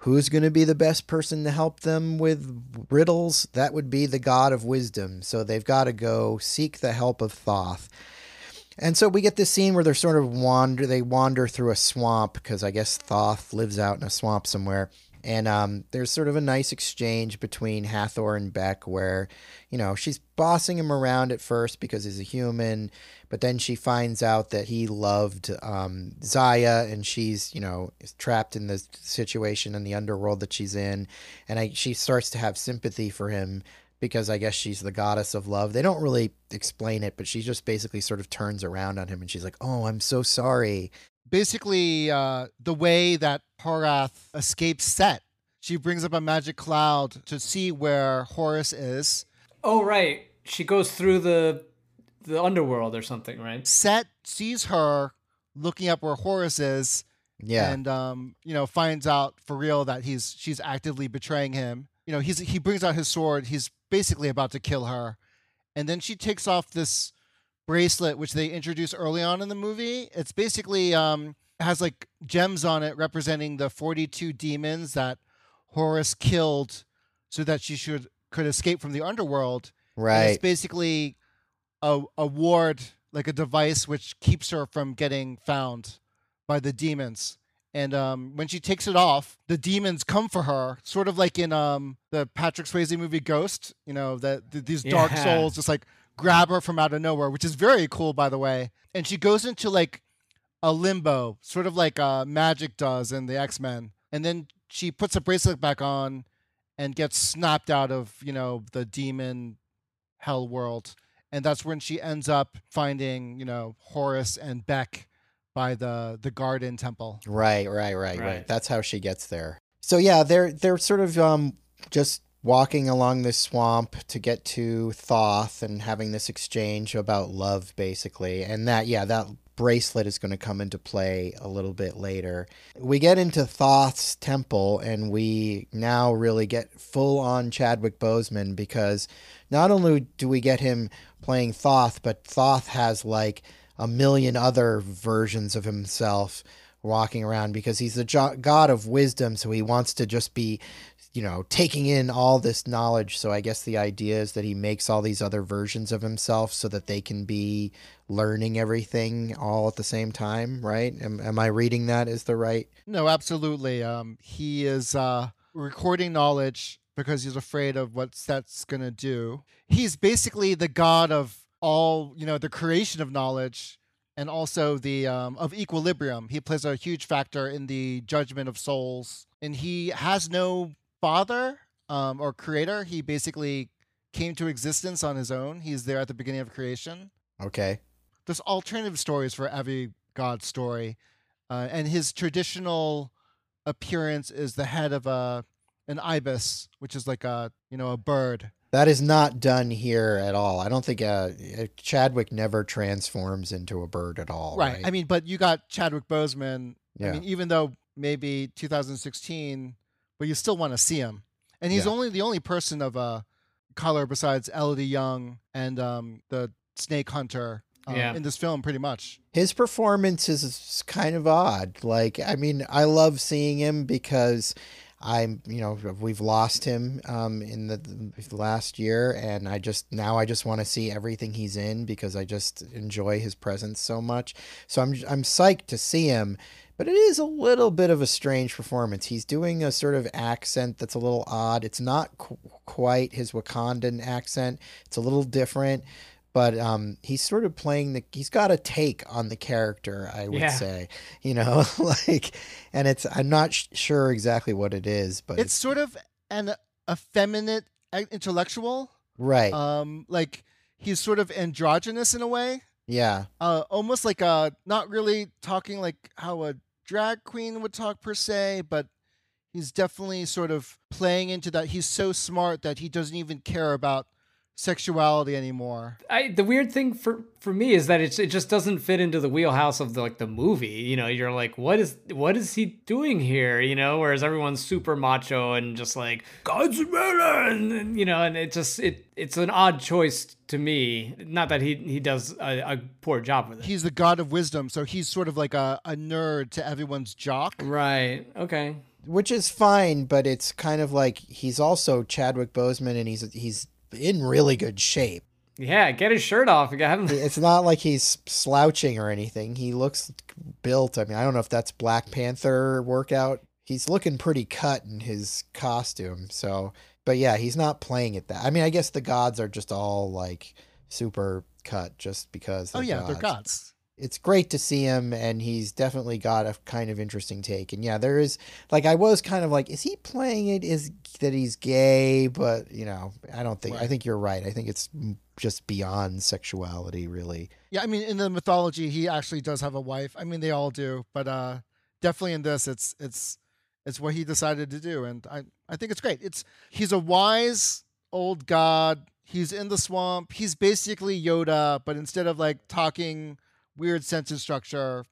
S1: who's going to be the best person to help them with riddles? That would be the god of wisdom. So, they've got to go seek the help of Thoth. And so we get this scene where they're sort of wander they wander through a swamp because I guess Thoth lives out in a swamp somewhere. And um, there's sort of a nice exchange between Hathor and Beck where, you know, she's bossing him around at first because he's a human, but then she finds out that he loved um, Zaya and she's, you know, trapped in the situation in the underworld that she's in. And I, she starts to have sympathy for him because I guess she's the goddess of love. They don't really explain it, but she just basically sort of turns around on him and she's like, "Oh, I'm so sorry."
S3: Basically, uh, the way that Hathor escapes Set, she brings up a magic cloud to see where Horus is.
S2: Oh right, she goes through the the underworld or something, right?
S3: Set sees her looking up where Horus is
S1: Yeah.
S3: and um, you know finds out for real that he's she's actively betraying him. You know, he's he brings out his sword. He's basically about to kill her, and then she takes off this bracelet which they introduce early on in the movie. It's basically um has like gems on it representing the 42 demons that Horus killed so that she should could escape from the underworld. And
S1: right.
S3: it's basically a, a ward, like a device which keeps her from getting found by the demons. And um, when she takes it off, the demons come for her, sort of like in um, the Patrick Swayze movie Ghost. You know that th- these dark
S2: Yeah.
S3: souls just like grab her from out of nowhere, which is very cool, by the way. And she goes into like a limbo, sort of like uh, Magik does in the X Men, and then she puts a bracelet back on and gets snapped out of you know the demon hell world, and that's when she ends up finding you know Horus and Beck by the the garden temple.
S1: Right, right, right, right,
S2: Right.
S1: That's how she gets there. So yeah, they're they're sort of um just walking along this swamp to get to Thoth and having this exchange about love basically. And that yeah, that bracelet is going to come into play a little bit later. We get into Thoth's temple and we now really get full on Chadwick Boseman because not only do we get him playing Thoth, but Thoth has like a million other versions of himself walking around because he's the god of wisdom so he wants to just be you know taking in all this knowledge so i guess the idea is that he makes all these other versions of himself so that they can be learning everything all at the same time right am, am i reading that as the right
S3: No, absolutely. Um, he is uh, recording knowledge because he's afraid of what that's going to do. He's basically the god of all, you know, the creation of knowledge and also the um, of equilibrium. He plays a huge factor in the judgment of souls, and he has no father um, or creator. He basically came to existence on his own. He's there at the beginning of creation
S1: okay
S3: there's alternative stories for every god story uh, and his traditional appearance is the head of a an ibis which is like a you know a bird
S1: that is not done here at all i don't think uh, chadwick never transforms into a bird at all
S3: right. i mean but you got chadwick boseman
S1: yeah
S3: i mean even though maybe 2016 but you still want to see him and he's
S1: Yeah.
S3: only the only person of a color besides elodie yung and um, the snake hunter um,
S2: Yeah.
S3: in this film pretty much
S1: his performance is kind of odd. Like, I mean, I love seeing him because I'm, you know, we've lost him um, in the, the last year, and I just now I just want to see everything he's in because I just enjoy his presence so much. So I'm I'm psyched to see him. But it is a little bit of a strange performance. He's doing a sort of accent that's a little odd. It's not qu- quite his Wakandan accent. It's a little different but um, he's sort of playing the he's got a take on the character i would
S2: Yeah.
S1: say you know like and it's i'm not sh- sure exactly what it is but
S3: it's sort of an effeminate intellectual
S1: right
S3: um like he's sort of androgynous in a way
S1: yeah
S3: uh almost like uh not really talking like how a drag queen would talk per se but he's definitely sort of playing into that. He's so smart that he doesn't even care about sexuality anymore
S2: I the weird thing for for me is that it's it just doesn't fit into the wheelhouse of the like the movie. You know, you're like, what is what is he doing here? You know, whereas everyone's super macho and just like Godzilla, and, and, you know, and it just it it's an odd choice to me. Not that he he does a, a poor job with it.
S3: he's the god of wisdom so he's sort of like a, a nerd to everyone's jock
S2: right. Okay.
S1: which is fine but it's kind of like he's also chadwick boseman and he's he's in really good shape
S2: Yeah. Get his shirt off. You got him.
S1: it's not like he's slouching or anything he looks built i mean i don't know if that's black panther workout he's looking pretty cut in his costume so but yeah he's not playing it that i mean i guess the gods are just all like super cut just because
S3: oh yeah
S1: gods.
S3: they're gods
S1: it's great to see him and he's definitely got a kind of interesting take and yeah there is like i was kind of like is he playing it is that he's gay but you know i don't think i think you're right i think it's just beyond sexuality really
S3: Yeah, I mean, in the mythology, he actually does have a wife. I mean, they all do, but uh, definitely in this, it's it's it's what he decided to do, and I I think it's great. It's he's a wise old god. He's in the swamp. He's basically Yoda, but instead of like talking weird sentence structure,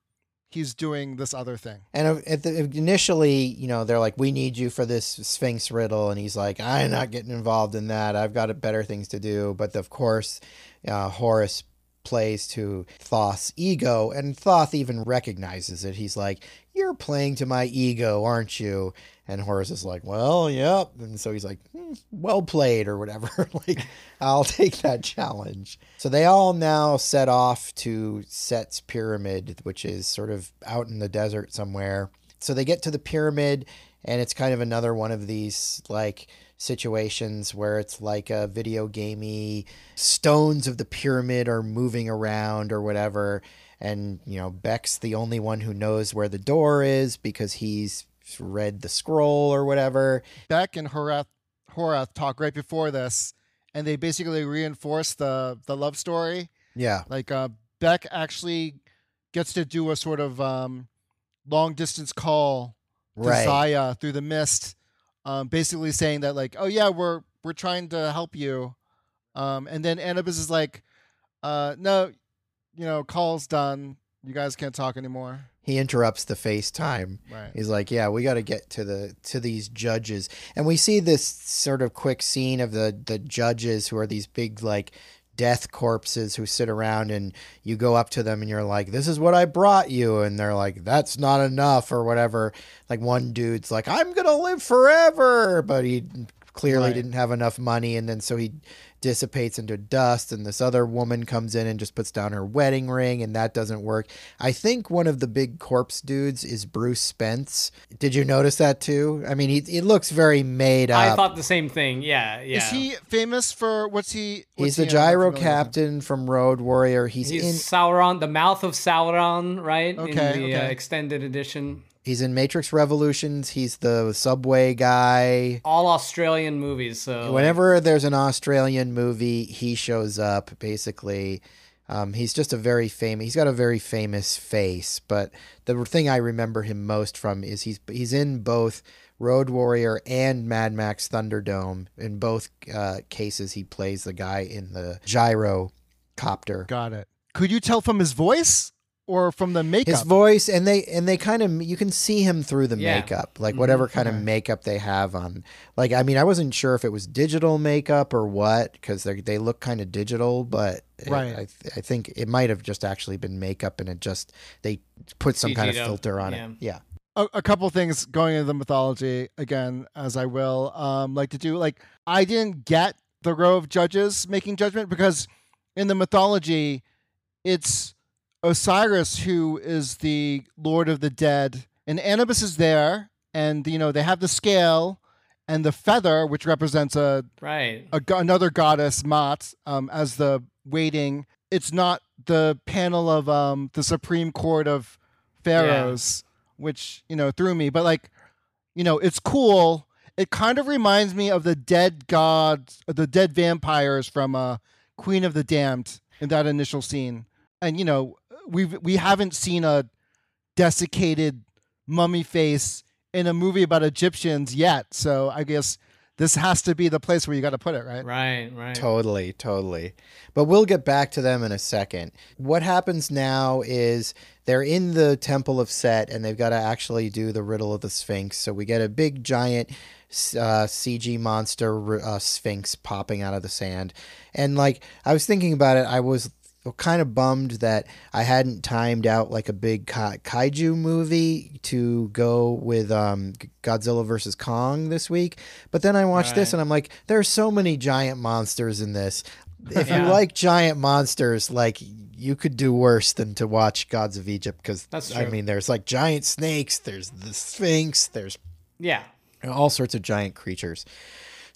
S3: he's doing this other thing.
S1: and the, initially you know they're like we need you for this sphinx riddle and he's like i'm not getting involved in that. I've got better things to do. But of course uh, horus plays to Thoth's ego, and Thoth even recognizes it. He's like, You're playing to my ego, aren't you? And Horus is like, Well, yep. And so he's like, "Hmm, Well played, or whatever. like, I'll take that challenge. So they all now set off to Set's pyramid, which is sort of out in the desert somewhere. So they get to the pyramid, and it's kind of another one of these, like, situations where it's like a video gamey stones of the pyramid are moving around or whatever and you know Beck's the only one who knows where the door is because he's read the scroll or whatever.
S3: Beck and Horath Horath talk right before this, and they basically reinforce the the love story.
S1: Yeah,
S3: Like uh, Beck actually gets to do a sort of um, long distance call to
S1: right.
S3: Zaya through the mist, um, basically saying that like, oh yeah, we're we're trying to help you, um, and then Anubis is like, uh, no, you know, call's done. You guys can't talk anymore.
S1: He interrupts the FaceTime.
S3: Right.
S1: He's like, "Yeah, we got to get to the to these judges." And we see this sort of quick scene of the the judges who are these big like death corpses who sit around and you go up to them and you're like, "This is what I brought you." And they're like, "That's not enough" or whatever. Like one dude's like, "I'm going to live forever," but he clearly
S3: Right.
S1: didn't have enough money and then so he dissipates into dust and this other woman comes in and just puts down her wedding ring and that doesn't work. I think one of the big corpse dudes is Bruce Spence. Did you notice that too? I mean, he he looks very made up.
S2: I thought the same thing. Yeah, yeah.
S3: Is he famous for what's he?
S1: He's the
S3: he in? I'm not
S1: gyro
S3: familiar with
S1: captain from Road Warrior. He's,
S2: He's
S1: in
S2: Sauron, the mouth of Sauron, right?
S3: Okay,
S2: In the Uh, extended edition.
S1: He's in Matrix Revolutions. He's the subway guy.
S2: All Australian movies. So
S1: Whenever there's an Australian movie, he shows up. Basically, um, he's just a very famous. He's got a very famous face. But the thing I remember him most from is he's he's in both Road Warrior and Mad Max Thunderdome. In both uh, cases, he plays the guy in the gyro copter.
S3: Got it. Could you tell from his voice or from the makeup?
S1: His voice and they and they kind of you can see him through the
S2: Yeah.
S1: makeup, like whatever kind of makeup they have on. Like I mean, I wasn't sure if it was digital makeup or what because they they look kind of digital, but it-
S3: Right.
S1: I I think it might have just actually been makeup and it just they put some kind of
S2: CG'd up,
S1: filter on
S2: yeah.
S1: it. Yeah.
S3: a, a couple things going into the mythology again, as I will um, like to do. Like I didn't get the row of judges making judgment because in the mythology, it's Osiris who is the Lord of the Dead, and Anubis is there, and you know they have the scale and the feather, which represents a
S2: right.
S3: a, another goddess, Ma'at, um, as the waiting. It's not the panel of um, the Supreme Court of Pharaohs, which you know threw me. But like, you know, it's cool. It kind of reminds me of the dead gods, the dead vampires from uh, Queen of the Damned in that initial scene. And you know, we we haven't seen a desiccated mummy face in a movie about Egyptians yet. So I guess this has to be the place where you got to put it, right?
S2: Right, right.
S1: Totally, totally. But we'll get back to them in a second. What happens now is they're in the Temple of Set and they've got to actually do the riddle of the Sphinx. So we get a big giant uh, CG monster uh, Sphinx popping out of the sand. And like, I was thinking about it, I was kind of bummed that I hadn't timed out like a big ka- kaiju movie to go with um, Godzilla versus Kong this week. But then I watched this and I'm like, there's so many giant monsters in this. If you like giant monsters, like you could do worse than to watch Gods of Egypt because
S2: That's
S1: I mean, there's like giant snakes, there's the Sphinx, there's
S2: Yeah.
S1: all sorts of giant creatures.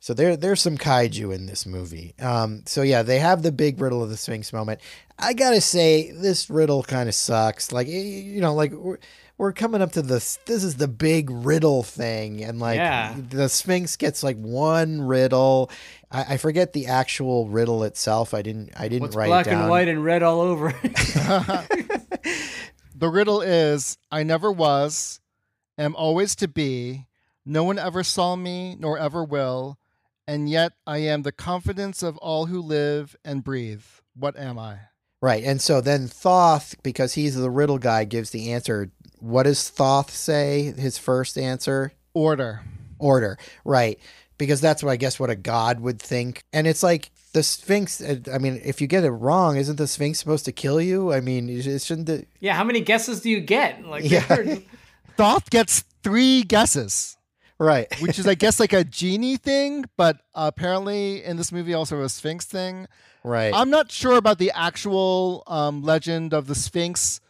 S1: So there, there's some kaiju in this movie. Um, so yeah, they have the big riddle of the Sphinx moment. I gotta say, this riddle kind of sucks. Like, you know, like we're, we're coming up to this. This is the big riddle thing, and like
S2: Yeah.
S1: the Sphinx gets like one riddle. I, I forget the actual riddle itself. I didn't. I didn't
S2: What's
S1: write
S2: black
S1: it down.
S2: and white and red all over?
S3: The riddle is I never was, am always to be, no one ever saw me nor ever will, and yet I am the confidence of all who live and breathe. What am I?
S1: Right. And so then Thoth, because he's the riddle guy, gives the answer. What does Thoth say? His first answer?
S3: Order.
S1: Order. Right. Because that's what I guess what a god would think. And it's like the Sphinx. uh, I mean, if you get it wrong, isn't the Sphinx supposed to kill you? I mean, it shouldn't. The,
S2: yeah, how many guesses do you get? Like,
S1: Yeah.
S3: Thoth gets three guesses,
S1: right.
S3: which is, I guess, like a genie thing, but apparently in this movie also a Sphinx thing.
S1: right.
S3: I'm not sure about the actual um, legend of the Sphinx,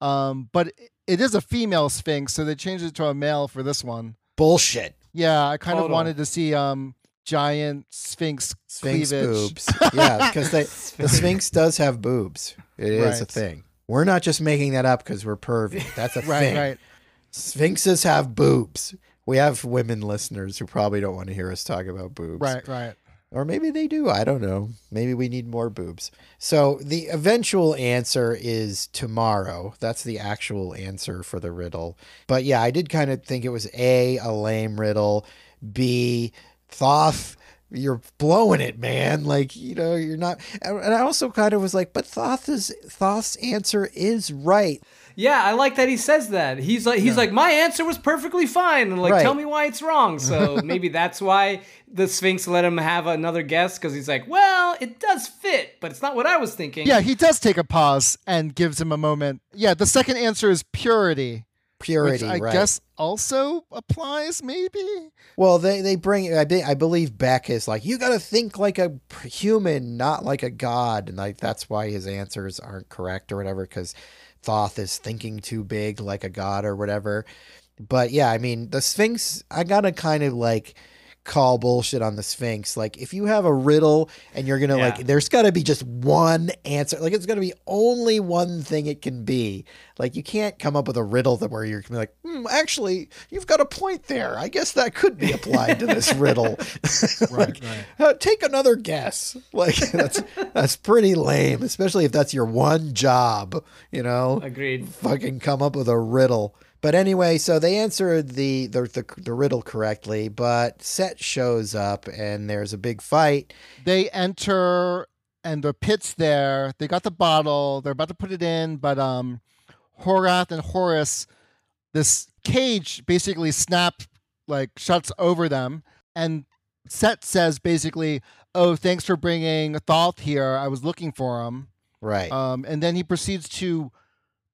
S3: um, but it is a female Sphinx, so they changed it to a male for this one.
S1: Bullshit.
S3: Yeah, I kind of wanted to see um, giant Sphinx,
S1: Sphinx
S3: cleavage.
S1: boobs. yeah, because the Sphinx does have boobs. It is a thing. We're not just making that up because we're pervy. That's a
S3: Right,
S1: thing.
S3: right.
S1: Sphinxes have boobs. We have women listeners who probably don't want to hear us talk about boobs.
S3: Right, right.
S1: Or maybe they do. I don't know. Maybe we need more boobs. So the eventual answer is tomorrow. That's the actual answer for the riddle. But yeah, I did kind of think it was A, a lame riddle, B, Thoth. You're blowing it, man. Like, you know, you're not. And I also kind of was like, but Thoth's, Thoth's answer is right.
S2: Yeah, I like that he says that. He's like he's like my answer was perfectly fine and like
S1: Right.
S2: tell me why it's wrong. So maybe that's why the Sphinx let him have another guess cuz he's like, "Well, it does fit, but it's not what I was thinking."
S3: Yeah, he does take a pause and gives him a moment. Yeah, the second answer is purity,
S1: Purity,
S3: which I
S1: right?
S3: guess also applies, maybe.
S1: Well, they they bring. I, be, I believe Beck is like you got to think like a human, not like a god, and like that's why his answers aren't correct or whatever. Because Thoth is thinking too big, like a god or whatever. But yeah, I mean the Sphinx. I gotta kind of like call bullshit on the Sphinx. Like if you have a riddle and you're gonna
S2: Yeah.
S1: like, there's got to be just one answer. Like it's gonna be only one thing it can be. Like you can't come up with a riddle that where you're gonna be like, hmm, actually, you've got a point there. I guess that could be applied to this riddle.
S3: Right,
S1: Like,
S3: right.
S1: uh, take another guess. Like that's that's pretty lame, especially if that's your one job. You know,
S2: Agreed.
S1: fucking come up with a riddle. But anyway, so they answered the, the the the riddle correctly, but Set shows up and there's a big fight.
S3: They enter and the pit's there. They got the bottle. They're about to put it in, but um, Hathor and Horus, this cage basically snap like shuts over them, and Set says basically, "Oh, thanks for bringing Thoth here. I was looking for him."
S1: Right.
S3: Um, and then he proceeds to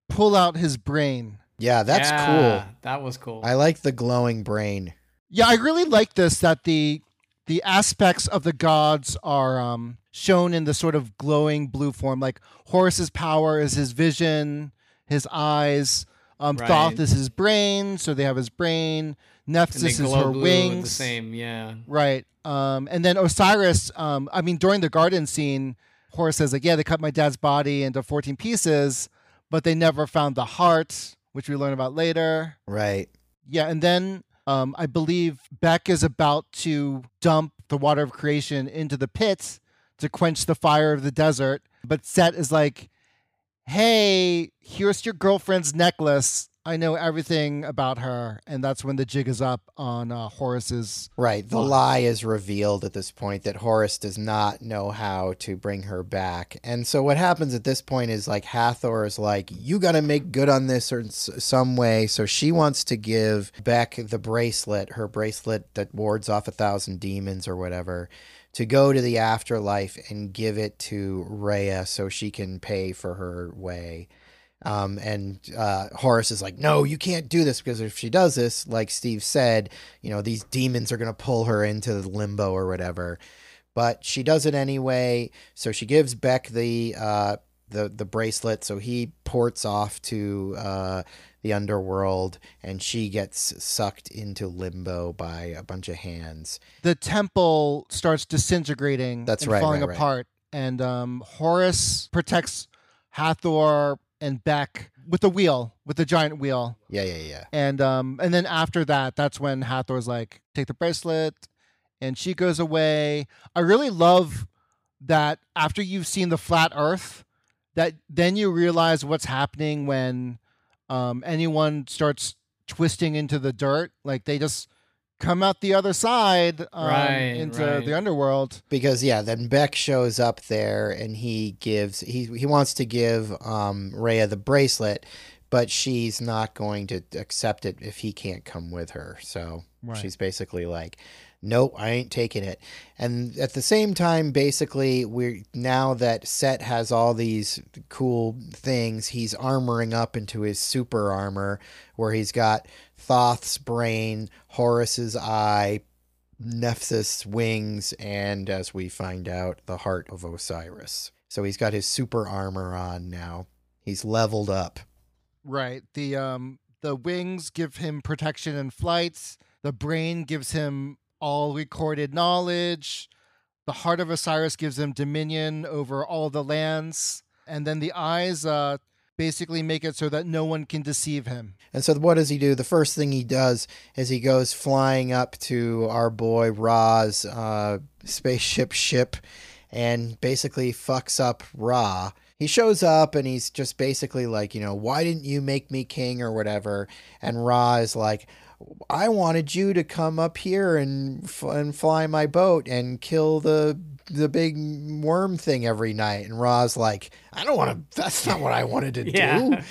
S3: pull out his brain.
S1: Yeah, that's
S2: Yeah,
S1: cool.
S2: That was cool.
S1: I like the glowing brain.
S3: Yeah, I really like this that the the aspects of the gods are um, shown in the sort of glowing blue form. Like Horus's power is his vision, his eyes. Um,
S2: Right.
S3: Thoth is his brain, so they have his brain.
S2: and
S3: Nephthys is her wings.
S2: the same, yeah.
S3: Right. Um, and then Osiris, um, I mean, during the garden scene, Horus says, like, yeah, they cut my dad's body into 14 pieces, but they never found the heart, which we learn about later.
S1: Right.
S3: Yeah, and then um, I believe Beck is about to dump the water of creation into the pit to quench the fire of the desert. But Set is like, hey, here's your girlfriend's necklace. I know everything about her. And that's when the jig is up on uh, Horus's.
S1: Right. The
S3: Lie.
S1: is revealed at this point that Horus does not know how to bring her back. And so what happens at this point is like Hathor is like, you got to make good on this or in some way. So she wants to give Beck the bracelet, her bracelet that wards off a thousand demons or whatever, to go to the afterlife and give it to Rhea so she can pay for her way. Um, and uh, Horus is like, no, you can't do this because if she does this, like Steve said, you know, these demons are going to pull her into limbo or whatever. But she does it anyway. So she gives Beck the uh, the the bracelet. So he ports off to uh, the underworld, and she gets sucked into limbo by a bunch of hands.
S3: The temple starts disintegrating
S1: That's
S3: and
S1: right,
S3: falling
S1: right, right.
S3: apart. And um, Horus protects Hathor and Beck with the wheel, with the giant wheel.
S1: Yeah, yeah, yeah.
S3: And um and then after that, that's when Hathor's like, take the bracelet, and she goes away. I really love that after you've seen the flat Earth, that then you realize what's happening when um anyone starts twisting into the dirt. Like they just come out the other side um,
S2: Right,
S3: into
S2: right.
S3: the underworld.
S1: because yeah then beck shows up there and he gives he he wants to give um Rhea the bracelet but she's not going to accept it if he can't come with her so
S3: Right.
S1: she's basically like nope i ain't taking it and at the same time basically we're now that set has all these cool things he's armoring up into his super armor where he's got thoth's brain horus's eye Nephthys' wings, and as we find out, the heart of Osiris. So he's got his super armor on now. He's leveled up.
S3: Right. The um the wings give him protection in flights. The brain gives him all recorded knowledge. The heart of Osiris gives him dominion over all the lands. And then the eyes uh basically make it so that no one can deceive him.
S1: And so what does he do? The first thing he does is he goes flying up to our boy Ra's uh, spaceship ship and basically fucks up Ra. He shows up and he's just basically like, you know, why didn't you make me king or whatever? And Ra is like, I wanted you to come up here and f- and fly my boat and kill the the big worm thing every night. And Ra's like, I don't want to. That's not what I wanted to
S2: Yeah.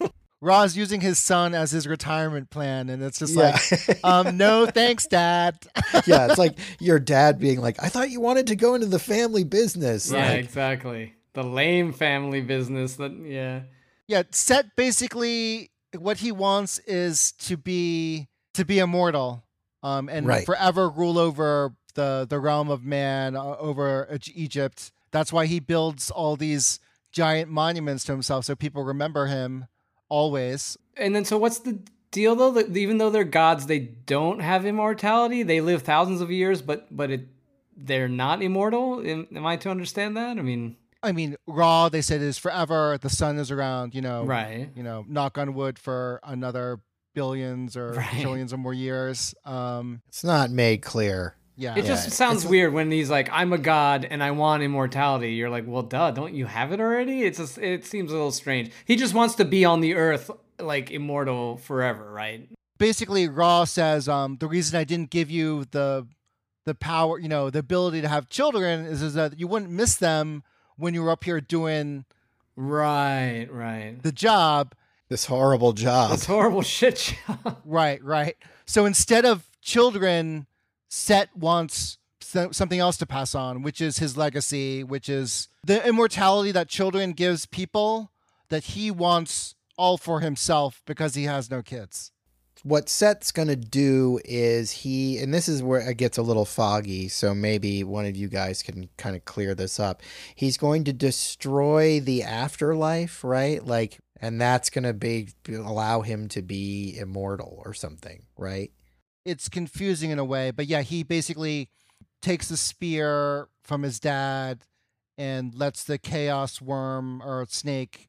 S1: do.
S3: Ra's using his son as his retirement plan, and it's just
S1: Yeah.
S3: like, um, no thanks, Dad.
S1: yeah, it's like your dad being like, I thought you wanted to go into the family business.
S2: Yeah,
S1: Like,
S2: exactly. The lame family business that yeah.
S3: yeah, Set basically what he wants is to be to be immortal, um, and
S1: Right.
S3: forever rule over the the realm of man uh, over Egypt. That's why he builds all these giant monuments to himself, so people remember him always.
S2: And then so what's the deal though? That even though they're gods, they don't have immortality. They live thousands of years, but but it they're not immortal. Am, am I to understand that? I mean,
S3: I mean, Ra they said is forever. The sun is around. You know,
S2: right.
S3: you know, knock on wood for another billions or
S2: Right.
S3: trillions or more years. Um,
S1: it's not made clear.
S3: yeah,
S2: It
S1: Yeah,
S2: just sounds
S1: it's-
S2: weird when he's like, "I'm a god and I want immortality." You're like, "Well, duh, don't you have it already?" It's just, it seems a little strange. He just wants to be on the earth like immortal forever, right?
S3: basically Ra says, um, the reason I didn't give you the the power, you know, the ability to have children is, is that you wouldn't miss them when you were up here doing
S2: Right, right.
S3: the job.
S1: This horrible job.
S2: This horrible shit job.
S3: Right, right. So instead of children, Set wants something else to pass on, which is his legacy, which is the immortality that children gives people that he wants all for himself because he has no kids.
S1: What Seth's going to do is he, and this is where it gets a little foggy, so maybe one of you guys can kind of clear this up. He's going to destroy the afterlife, right? Like, and that's going to be allow him to be immortal or something, right?
S3: it's confusing in a way, but yeah, he basically takes the spear from his dad and lets the chaos worm or snake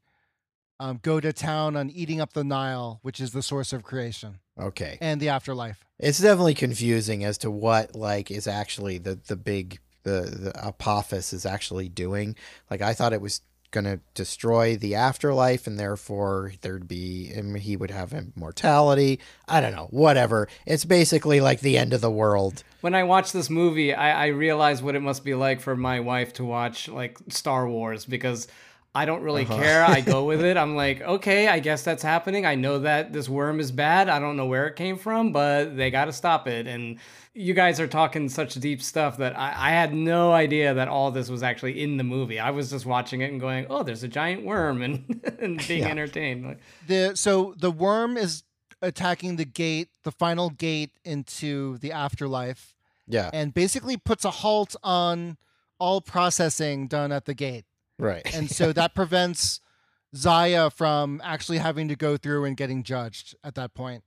S3: um, go to town on eating up the Nile, which is the source of creation
S1: Okay.
S3: and the afterlife.
S1: It's definitely confusing as to what like is actually the the big the the Apophis is actually doing. Like I thought it was going to destroy the afterlife and therefore there'd be him he would have immortality. I don't know, whatever. It's basically like the end of the world.
S2: when I watched this movie, I, I realized what it must be like for my wife to watch like Star Wars because I don't really uh-huh. care. I go with it. I'm like, okay, I guess that's happening. I know that this worm is bad. I don't know where it came from, but they got to stop it. And you guys are talking such deep stuff that I, I had no idea that all this was actually in the movie. I was just watching it and going, oh, there's a giant worm and, and being
S1: Yeah.
S2: entertained. Like,
S3: The so the worm is attacking the gate, the final gate into the afterlife,
S1: Yeah.
S3: and basically puts a halt on all processing done at the gate.
S1: Right.
S3: and so that prevents Zaya from actually having to go through and getting judged at that point.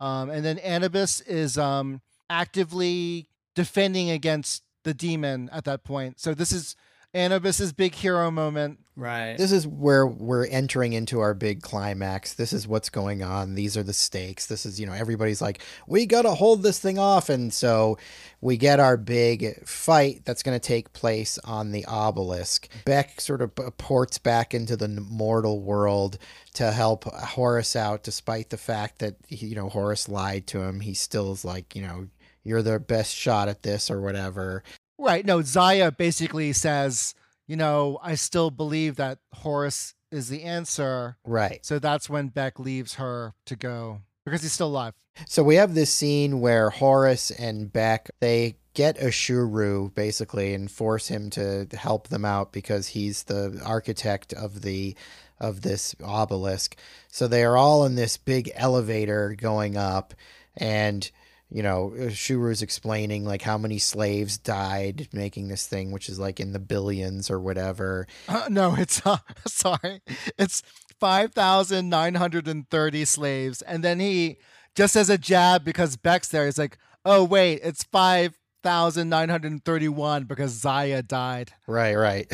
S3: Um, and then Anubis is um, actively defending against the demon at that point. So this is Anubis's big hero moment.
S2: right.
S1: This is where we're entering into our big climax. This is what's going on. These are the stakes. This is, you know, everybody's like, we got to hold this thing off. And so we get our big fight that's going to take place on the obelisk. Beck sort of ports back into the mortal world to help Horus out, despite the fact that, you know, Horus lied to him. He still is like, you know, you're the best shot at this or whatever.
S3: Right. No, Zaya basically says, you know, I still believe that Horus is the answer.
S1: Right.
S3: So that's when Beck leaves her to go because he's still alive.
S1: So we have this scene where Horus and Beck they get Ashuru basically and force him to help them out because he's the architect of the of this obelisk. So they are all in this big elevator going up and you know, Shuru's explaining like how many slaves died making this thing, which is like in the billions or whatever.
S3: Uh, no, it's uh, sorry. It's 5,930 slaves. And then he, just as a jab, because Beck's there, he's like, oh, wait, it's five thousand nine hundred thirty-one because Zaya died.
S1: Right, right.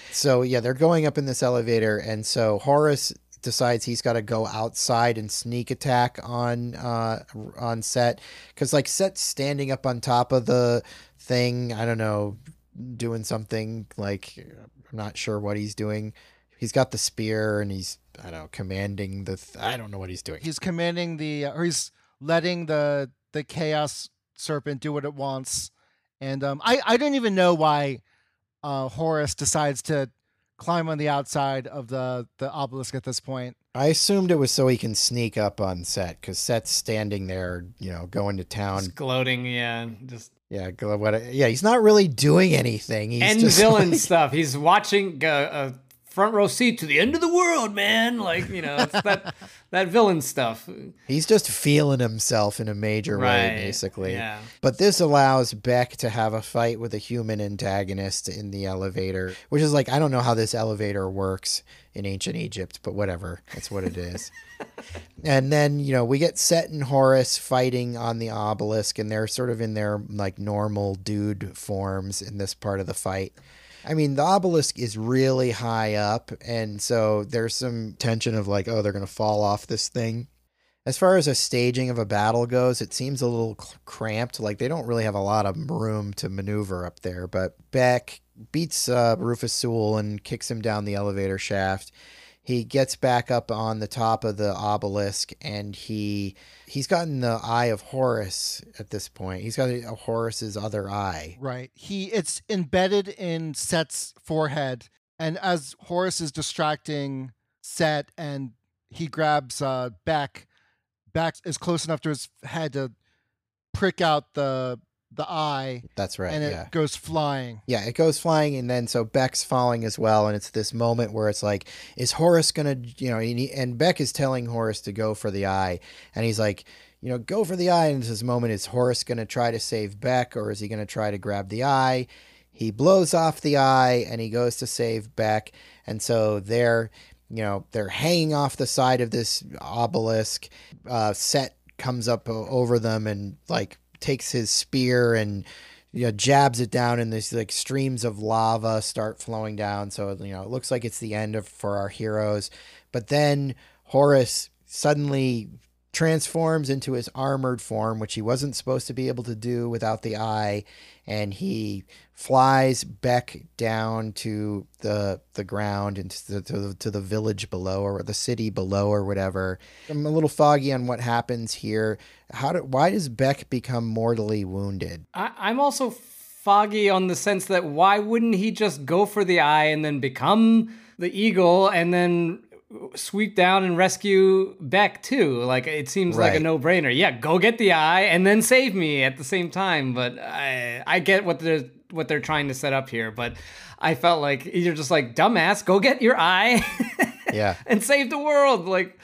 S1: so yeah, they're going up in this elevator, and so Horus decides he's got to go outside and sneak attack on uh on set. Because like set's standing up on top of the thing i don't know doing something like i'm not sure what he's doing. He's got the spear and he's i don't know commanding the th- i don't know what he's doing.
S3: He's commanding the, or he's letting the the chaos serpent do what it wants, and um, I I don't even know why uh, Horus decides to climb on the outside of the the obelisk at this point.
S1: i assumed it was so he can sneak up on set because set's standing there you know going to town
S2: Just gloating, yeah, just
S1: yeah go- what yeah he's not really doing anything he's
S2: end
S1: just
S2: villain
S1: like-
S2: stuff. He's watching uh, a front row seat to the end of the world, man. Like you know, it's that that villain stuff.
S1: He's just feeling himself in a major way, basically.
S2: yeah.
S1: But this allows Beck to have a fight with a human antagonist in the elevator, which is like, I don't know how this elevator works in ancient Egypt, but whatever. That's what it is. and then, you know, we get Set and Horus fighting on the obelisk, and they're sort of in their like normal dude forms in this part of the fight. I mean, the obelisk is really high up, and so there's some tension of like, oh, they're going to fall off this thing. As far as a staging of a battle goes, it seems a little cramped. Like they don't really have a lot of room to maneuver up there. But Beck beats uh, Rufus Sewell and kicks him down the elevator shaft. He gets back up on the top of the obelisk, and he he's gotten the eye of Horus at this point. He's got a, a Horus's other eye.
S3: Right. He it's embedded in Set's forehead, and as Horus is distracting Set, and he grabs uh, back Beck is close enough to his head to prick out the the eye,
S1: That's right.
S3: and it
S1: yeah.
S3: goes flying.
S1: Yeah, it goes flying, and then so Beck's falling as well, and it's this moment where it's like, is Horus gonna, you know, and, he, and Beck is telling Horus to go for the eye, and he's like, you know, go for the eye, and it's this moment is Horus gonna try to save Beck, or is he gonna try to grab the eye? He blows off the eye, and he goes to save Beck, and so they're, you know, they're hanging off the side of this obelisk. Uh, Set comes up over them and like takes his spear and you know, jabs it down, and these like streams of lava start flowing down. So you know, it looks like it's the end of for our heroes. But then Horus suddenly transforms into his armored form, which he wasn't supposed to be able to do without the eye, and he flies Beck down to the the ground and to the, to the, to the village below or the city below or whatever. I'm a little foggy on what happens here. How do, why does Beck become mortally wounded?
S2: I, I'm also foggy on the sense that why wouldn't he just go for the eye and then become the eagle and then sweep down and rescue Beck too? Like it seems like a no-brainer. Yeah, go get the eye and then save me at the same time. But I I get what they're what they're trying to set up here, but I felt like you're just like dumbass, go get your eye
S1: Yeah.
S2: and save the world. Like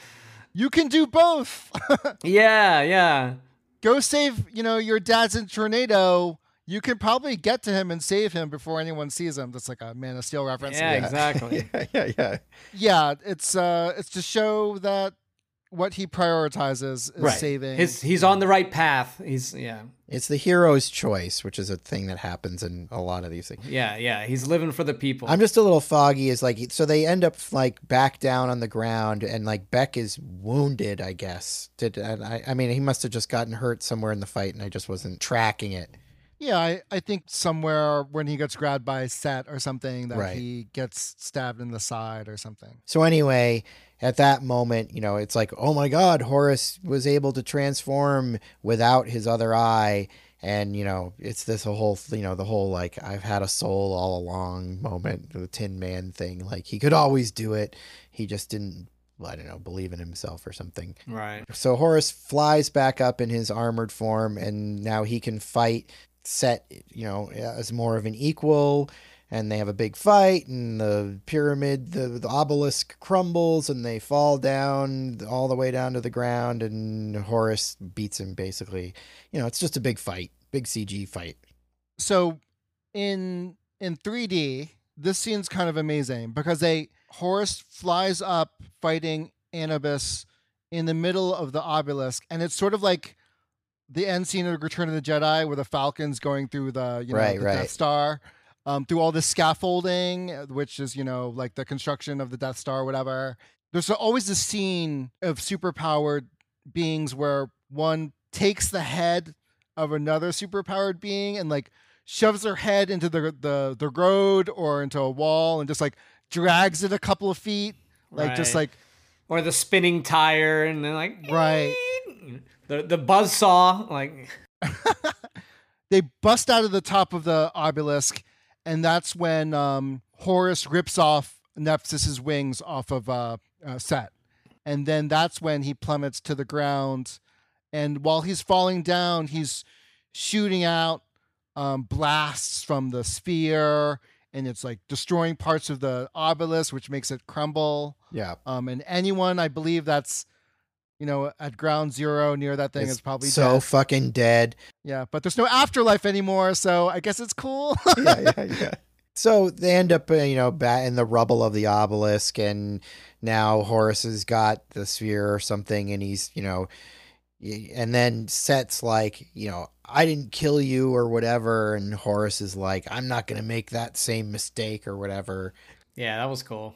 S3: You can do both.
S2: yeah, yeah.
S3: Go save, you know, your dad's in tornado. You can probably get to him and save him before anyone sees him. That's like a Man of Steel reference.
S2: Yeah, exactly.
S1: yeah, yeah, yeah.
S3: Yeah, it's uh it's to show that what he prioritizes is
S2: Right.
S3: saving
S2: His he's on the right path. He's yeah.
S1: It's the hero's choice, which is a thing that happens in a lot of these things.
S2: Yeah, yeah. He's living for the people.
S1: I'm just a little foggy. Is like so they end up like back down on the ground, and like Beck is wounded. I guess. Did and I? I mean, he must have just gotten hurt somewhere in the fight, and I just wasn't tracking it.
S3: Yeah, I, I think somewhere when he gets grabbed by Set or something that
S1: Right.
S3: he gets stabbed in the side or something.
S1: So anyway, at that moment, you know, it's like, oh my God, Horus was able to transform without his other eye. And, you know, it's this whole, you know, the whole like, I've had a soul all along moment, the Tin Man thing. Like, he could always do it. He just didn't, I don't know, believe in himself or something.
S2: right.
S1: So Horus flies back up in his armored form, and now he can fight Set, you know, as more of an equal. And they have a big fight, and the pyramid, the, the obelisk crumbles, and they fall down all the way down to the ground. And Horus beats him basically. You know, it's just a big fight, big CG fight.
S3: So in in 3D, this scene's kind of amazing because they Horus flies up fighting Anubis in the middle of the obelisk, and it's sort of like the end scene of Return of the Jedi, where the Falcon's going through the you know
S1: Right,
S3: the
S1: right.
S3: Death Star, um, through all the scaffolding, uh, which is you know like the construction of the Death Star, or whatever. There's always this scene of superpowered beings where one takes the head of another superpowered being and like shoves their head into the the the road or into a wall and just like drags it a couple of feet, like just like
S2: Or the spinning tire, and then like
S3: Right.
S2: The the buzz saw, like
S3: they bust out of the top of the obelisk, and that's when um, Horus rips off Nephthys's wings off of uh, uh, Set, and then that's when he plummets to the ground. And while he's falling down, he's shooting out um, blasts from the sphere, and it's like destroying parts of the obelisk, which makes it crumble.
S1: Yeah.
S3: Um, and anyone, I believe, that's you know at ground zero near that thing
S1: It's
S3: is probably
S1: so
S3: dead.
S1: fucking dead.
S3: Yeah, but there's no afterlife anymore, so I guess it's cool.
S1: yeah, yeah, yeah. So they end up, uh, you know, bat in the rubble of the obelisk, and now Horus has got the sphere or something, and he's, you know, and then Set's like, you know, I didn't kill you or whatever, and Horus is like, I'm not gonna make that same mistake or whatever,
S2: yeah, that was cool.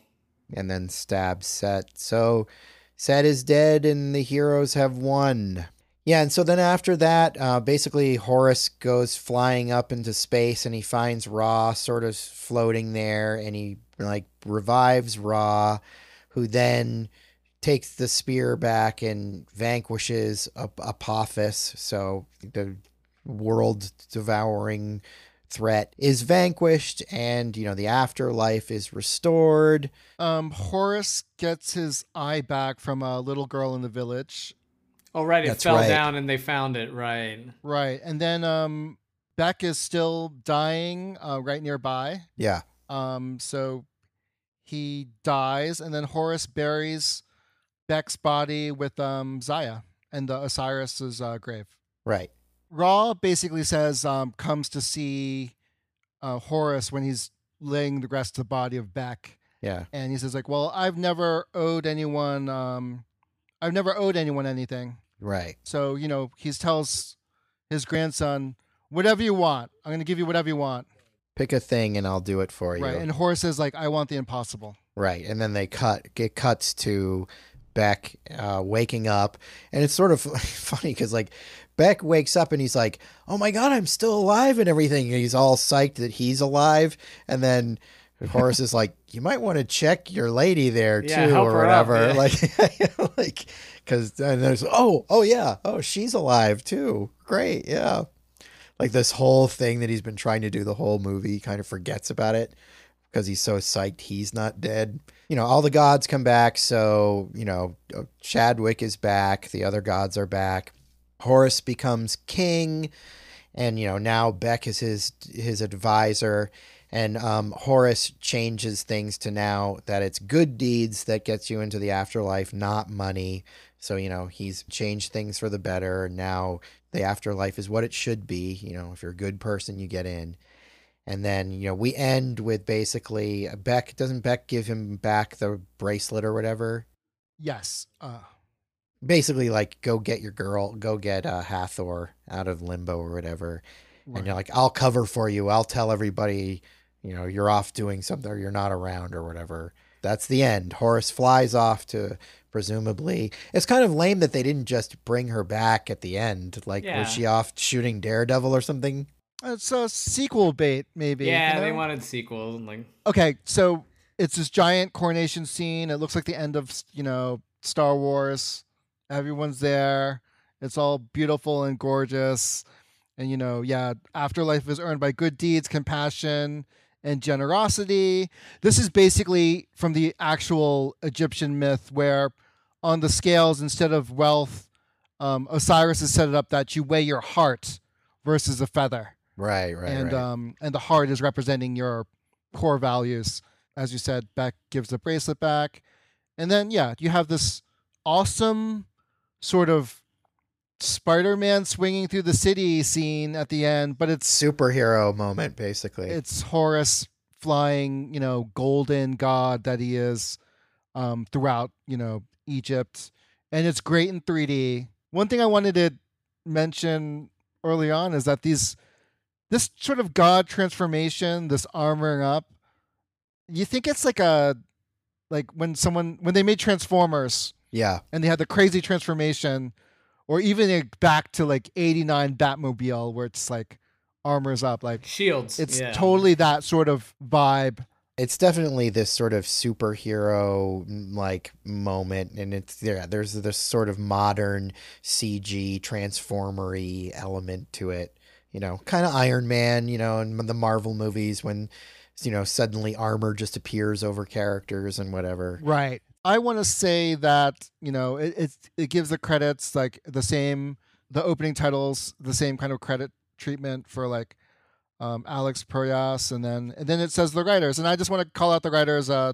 S1: and then stabs Set. So Set is dead, and the heroes have won. Yeah, and so then after that, uh, basically Horus goes flying up into space, and he finds Ra sort of floating there, and he like revives Ra, who then takes the spear back and vanquishes Ap- Apophis. So the world devouring threat is vanquished, and you know the afterlife is restored.
S3: um, Horus gets his eye back from a little girl in the village,
S2: Oh right, it
S1: That's
S2: fell
S1: right.
S2: down and they found it. Right.
S3: right? And then um, Bek is still dying uh, right nearby.
S1: Yeah,
S3: Um, so he dies, and then Horus buries Bek's body with um, Zaya and the Osiris's uh, grave.
S1: right.
S3: Ra basically says um, comes to see uh, Horus when he's laying the rest of the body of Bek,
S1: Yeah,
S3: and he says like, "Well, I've never owed anyone, um, I've never owed anyone anything."
S1: right.
S3: So you know, he tells his grandson, "Whatever you want, I'm going to give you whatever you want."
S1: Pick a thing, and I'll do it for you.
S3: Right? And Horus is like, "I want the impossible."
S1: Right, and then they cut. It cuts to Bek uh, waking up, and it's sort of funny because like Bek wakes up and he's like, "Oh my god, I'm still alive!" and everything. And he's all psyched that he's alive, and then Horus is like, "You might want to check your lady there too,
S2: Yeah,
S1: or
S2: up,
S1: whatever."
S2: yeah.
S1: Like, like because and there's oh oh yeah oh she's alive too. Great, yeah. Like this whole thing that he's been trying to do the whole movie, kind of forgets about it because he's so psyched he's not dead. You know, all the gods come back, so, you know, uh, Chadwick is back, the other gods are back. Horus becomes king, and you know, now Bek is his his advisor, and um, Horus changes things to now that it's good deeds that gets you into the afterlife, not money. So, you know, he's changed things for the better. Now the afterlife is what it should be. You know, if you're a good person, you get in. And then, you know, we end with basically Bek doesn't Bek give him back the bracelet or whatever?
S3: Yes. Uh,
S1: Basically, like, go get your girl, go get uh, Hathor out of limbo or whatever.
S3: right.
S1: And you're like, I'll cover for you. I'll tell everybody, you know, you're off doing something or you're not around or whatever. That's the end. Horus flies off to presumably. It's kind of lame that they didn't just bring her back at the end. Like,
S2: Yeah.
S1: was she off shooting Daredevil or something?
S3: It's a sequel bait, maybe.
S2: yeah,
S3: you
S2: they wanted sequels. Like
S3: okay, so it's this giant coronation scene. It looks like the end of you know Star Wars. Everyone's there. It's all beautiful and gorgeous, and you know, yeah, afterlife is earned by good deeds, compassion, and generosity. This is basically from the actual Egyptian myth, where on the scales instead of wealth, um, Osiris has set it up that you weigh your heart versus a feather
S1: Right, right,
S3: and
S1: right.
S3: um and the heart is representing your core values as you said bek gives the bracelet back and then yeah you have this awesome sort of spider-man swinging through the city scene at the end but it's
S1: Superhero moment, basically.
S3: it's Horus flying, you know, golden god that he is um, throughout, you know, Egypt. And it's great in 3D. One thing I wanted to mention early on is that these this sort of god transformation, this armoring up, you think it's like a like when someone when they made Transformers
S1: Yeah.
S3: and they had the crazy transformation, or even like back to like '89 Batmobile where it's like armors up, like
S2: Shields.
S3: it's
S2: yeah.
S3: totally that sort of vibe.
S1: It's definitely this sort of superhero like moment, and it's yeah. There's this sort of modern CG transformery element to it. You know, kind of Iron Man. You know, in the Marvel movies when you know suddenly armor just appears over characters and whatever.
S3: Right. I want to say that you know it, it it gives the credits like the same the opening titles the same kind of credit treatment for like um, Alex Proyas and then and then it says the writers and I just want to call out the writers uh,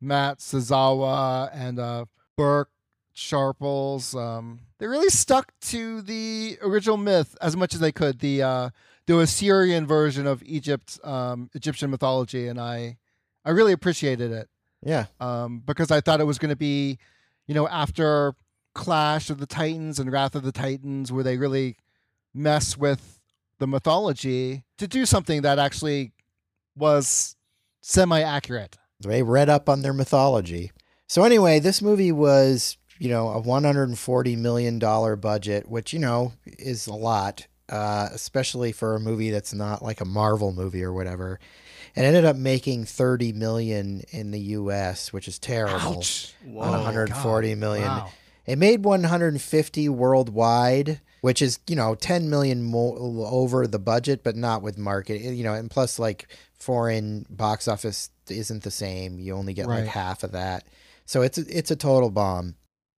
S3: Matt Sazama and uh, Burk Sharpless. Um, they really stuck to the original myth as much as they could. The uh, the Assyrian version of Egypt, um, Egyptian mythology, and I I really appreciated it
S1: Yeah.
S3: um, because I thought it was going to be, you know, after Clash of the Titans and Wrath of the Titans, where they really mess with the mythology to do something that actually was semi accurate.
S1: They read up on their mythology. So anyway, this movie was, you know, a 140 million dollar budget, which you know is a lot, uh, especially for a movie that's not like a Marvel movie or whatever. It ended up making 30 million in the U.S., which is terrible.
S3: Ouch.
S2: Whoa.
S1: On 140 million.
S3: Wow.
S1: It made 150 worldwide, which is you know 10 million more over the budget, but not with market. You know, and plus like foreign box office isn't the same. You only get
S3: Right.
S1: like half of that, so it's a, it's a total bomb.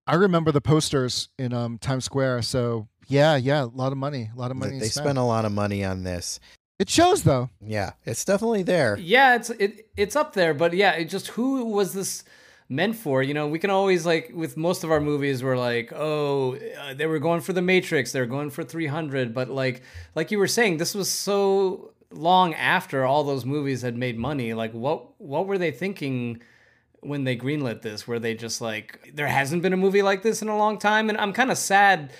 S3: I remember the posters in um, Times Square. So yeah, yeah, a lot of money, a lot of money.
S1: they
S3: spent.
S1: spent a lot of money on this.
S3: it shows though.
S1: Yeah, it's definitely there.
S2: Yeah, it's it it's up there, but yeah, it just who was this meant for? You know, we can always like with most of our movies, we're like, oh, uh, they were going for the Matrix, they're going for 300, but like like you were saying, this was so long after all those movies had made money. Like, what what were they thinking? When they greenlit this where they just like there hasn't been a movie like this in a long time and i'm kind of sad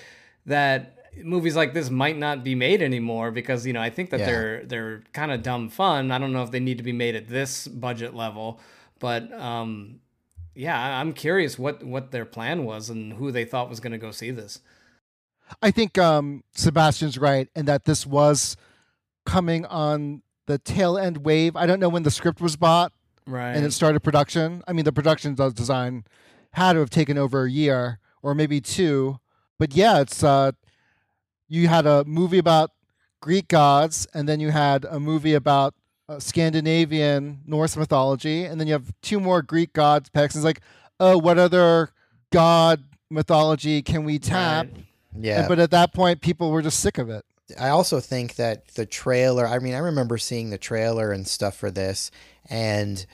S2: that movies like this might not be made anymore because you know i think that
S1: Yeah.
S2: they're they're kind of dumb fun i don't know if they need to be made at this budget level but um yeah i'm curious what what their plan was and who they thought was going to go see this
S3: I think um, Sebastian's right, and that this was coming on the tail end wave. I don't know when the script was bought
S2: right
S3: and it started production. I mean, the production design had to have taken over a year or maybe two. But yeah, it's uh, you had a movie about Greek gods, and then you had a movie about uh, Scandinavian Norse mythology, and then you have two more Greek gods picks. It's like, oh, what other god mythology can we tap?
S2: Right.
S1: Yeah,
S3: And- but at that point, people were just sick of it.
S1: I also think that the trailer, I mean, I remember seeing the trailer and stuff for this, and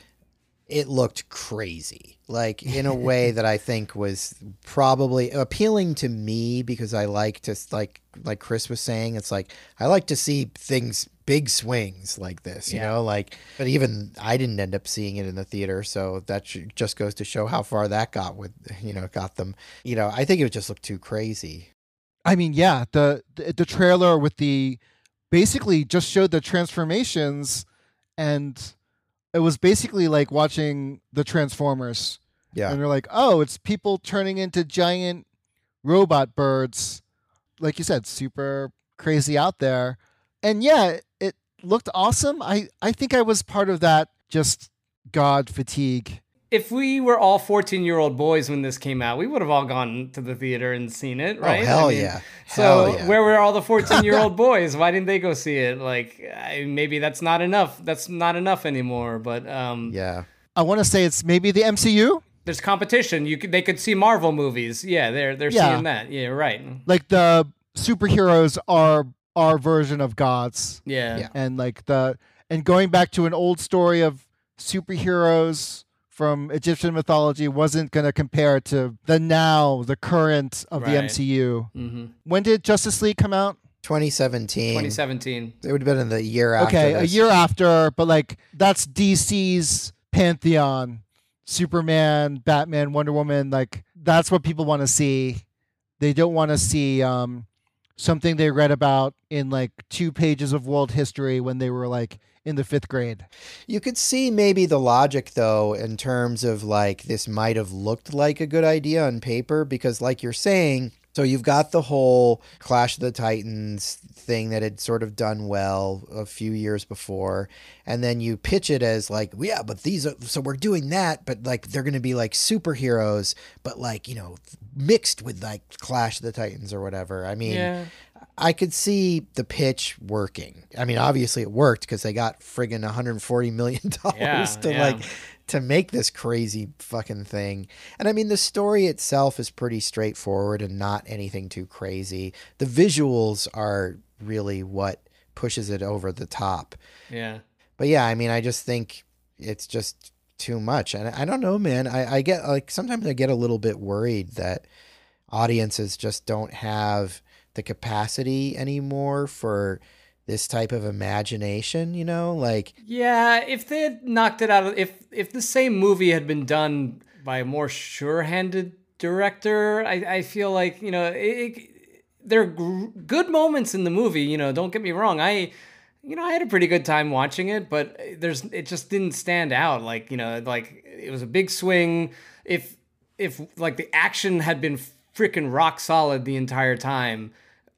S1: it looked crazy. Like, in a way that I think was probably appealing to me because I like to, like, like Chris was saying, it's like, I like to see things, big swings like this, you
S2: Yeah.
S1: know? Like, but even I didn't end up seeing it in the theater. So that just goes to show how far that got with, you know, got them. You know, I think it would just looked too crazy.
S3: I mean, yeah, the, the the trailer with the basically just showed the transformations, and it was basically like watching the Transformers.
S1: Yeah.
S3: And they're like, oh, it's people turning into giant robot birds. Like you said, super crazy out there. And yeah, it looked awesome. I, I think I was part of that just God fatigue.
S2: If we were all 14 year old boys when this came out, we would have all gone to the theater and seen it, right?
S1: Oh, hell
S2: I mean,
S1: yeah.
S2: So
S1: Hell yeah.
S2: where were all the 14 year old boys? Why didn't they go see it? Like I, maybe that's not enough. That's not enough anymore. But um,
S1: Yeah.
S3: I want to say it's maybe the MCU.
S2: there's competition. You could they could see Marvel movies. Yeah, they're they're
S3: Yeah.
S2: seeing that. Yeah, right.
S3: Like the superheroes are our version of gods.
S2: Yeah.
S1: Yeah.
S3: and like the and going back to an old story of superheroes from Egyptian mythology wasn't going to compare to the now the current of the
S2: Right.
S3: MCU.
S2: hmm
S3: When did Justice League come out?
S1: 2017.
S2: 2017.
S1: It would have been in the year after.
S3: okay, a year after, but like that's DC's pantheon. Superman, Batman, Wonder Woman, like that's what people want to see. They don't want to see um something they read about in like two pages of world history when they were like in the fifth grade.
S1: You could see maybe the logic though in terms of like this might have looked like a good idea on paper because like you're saying so you've got the whole Clash of the Titans thing that had sort of done well a few years before and then you pitch it as like yeah but these are so we're doing that but like they're going to be like superheroes but like you know mixed with like Clash of the Titans or whatever. I mean
S2: Yeah.
S1: I could see the pitch working. I mean, obviously it worked because they got friggin' 140 million dollars
S2: Yeah,
S1: to
S2: yeah.
S1: like to make this crazy fucking thing. And I mean, the story itself is pretty straightforward and not anything too crazy. The visuals are really what pushes it over the top.
S2: Yeah.
S1: But yeah, I mean, I just think it's just too much. And I don't know, man. I, I get like sometimes I get a little bit worried that audiences just don't have the capacity anymore for this type of imagination, you know? Like,
S2: Yeah, if they had knocked it out of if if the same movie had been done by a more sure-handed director, I, I feel like you know it, it, there are good moments in the movie. You know, don't get me wrong. I you know I had a pretty good time watching it, but there's it just didn't stand out. Like you know, like it was a big swing. If if like the action had been freaking rock solid the entire time,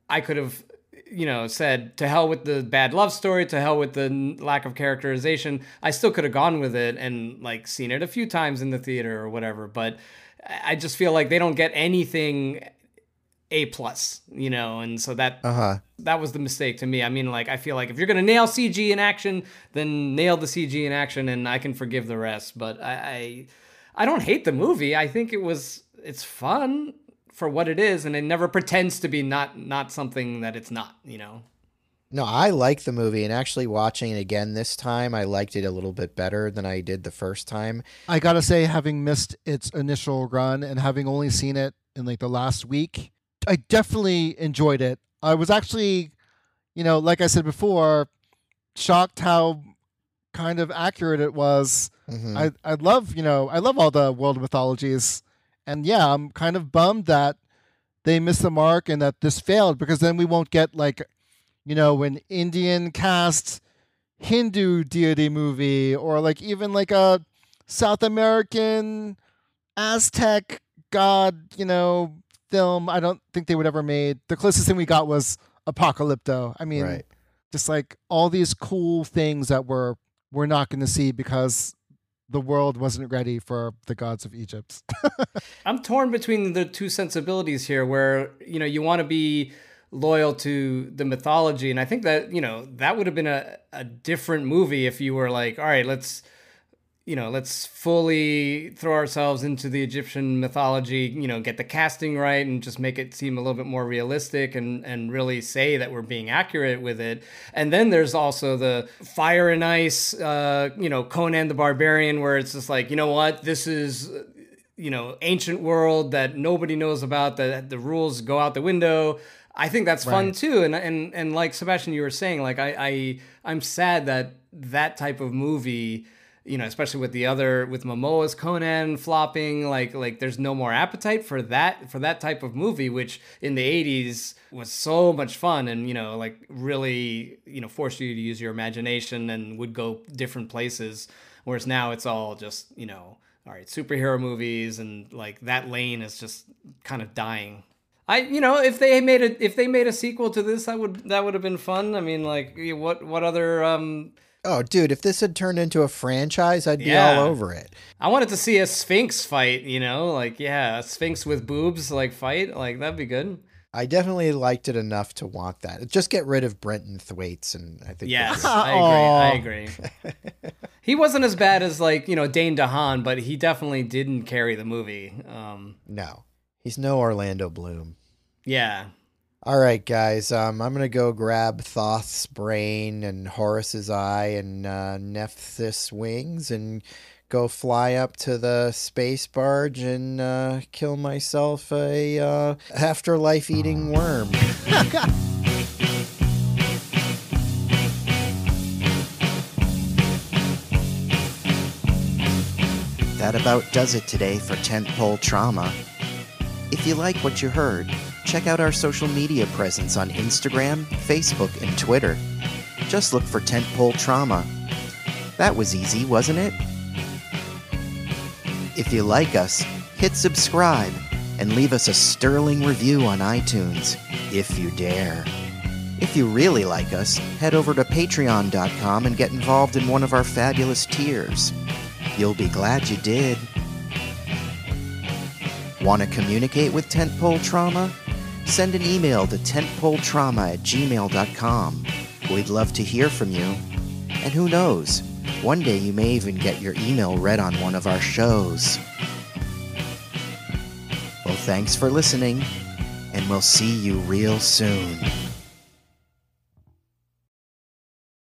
S2: I could have, you know, said to hell with the bad love story, to hell with the n- lack of characterization. I still could have gone with it and like seen it a few times in the theater or whatever. But I just feel like they don't get anything a plus, you know, and so that
S1: uh huh.
S2: that was the mistake to me. I mean, like I feel like if you're gonna nail CG in action, then nail the CG in action, and I can forgive the rest. But I, I, I don't hate the movie. I think it was it's fun for what it is, and it never pretends to be not not something that it's not. You know.
S1: No, I like the movie, and actually watching it again this time, I liked it a little bit better than I did the first time.
S3: I gotta say, having missed its initial run and having only seen it in like the last week, I definitely enjoyed it. I was actually, you know, like I said before, shocked how kind of accurate it was.
S1: Mhm.
S3: I I love you know I love all the world mythologies, and yeah, I'm kind of bummed that they missed the mark and that this failed because then we won't get like, you know, an Indian cast Hindu deity movie or like even like a South American Aztec god, you know, film. I don't think they would ever made. The closest thing we got was Apocalypto. I mean,
S1: right.
S3: just like all these cool things that we're we're not going to see because the world wasn't ready for the gods of Egypt.
S2: I'm torn between the two sensibilities here, where you know you want to be loyal to the mythology, and I think that you know that would have been a, a different movie if you were like, all right, let's you know let's fully throw ourselves into the Egyptian mythology, you know, get the casting right, and just make it seem a little bit more realistic, and and really say that we're being accurate with it. And then there's also the Fire and Ice, uh, you know, Conan the Barbarian, where it's just like, you know what, this is you know ancient world that nobody knows about that the rules go out the window. I think that's fun too. And and and like sebastian you were saying like i i i'm sad that that type of movie you know especially with the other with momoa's conan flopping like like there's no more appetite for that for that type of movie which in the 80s was so much fun and you know like really you know forced you to use your imagination and would go different places whereas now it's all just you know all right, superhero movies and like that lane is just kind of dying. I you know if they made a if they made a sequel to this that would that would have been fun. I mean like what what other um
S1: Oh, dude, if this had turned into a franchise, I'd be all over it.
S2: I wanted to see a Sphinx fight, you know, like yeah, a Sphinx with boobs like fight, like that'd be good.
S1: I definitely liked it enough to want that. Just get rid of Brenton Thwaites, and I think
S2: Yes, I agree. I agree. he wasn't as bad as like you know Dane DeHaan, but he definitely didn't carry the movie. Um,
S1: no, he's no Orlando Bloom.
S2: yeah,
S1: All right, guys. Um, I'm gonna go grab Thoth's brain and Horus's eye and uh, Nephthys wings and go fly up to the space barge and uh, kill myself a uh, afterlife eating worm.
S4: That about does it today for Tentpole Trauma. If you like what you heard,
S1: check out our social media presence on Instagram, Facebook, and Twitter. Just look for Tentpole Trauma. That was easy, wasn't it? If you like us, hit subscribe and leave us a sterling review on iTunes, if you dare. If you really like us, head over to patreon.com and get involved in one of our fabulous tiers. You'll be glad you did. Want to communicate with Tentpole Trauma? Send an email to tentpoletrauma at gmail.com. We'd love to hear from you. And who knows, one day you may even get your email read on one of our shows. Well, thanks for listening, and we'll see you real soon.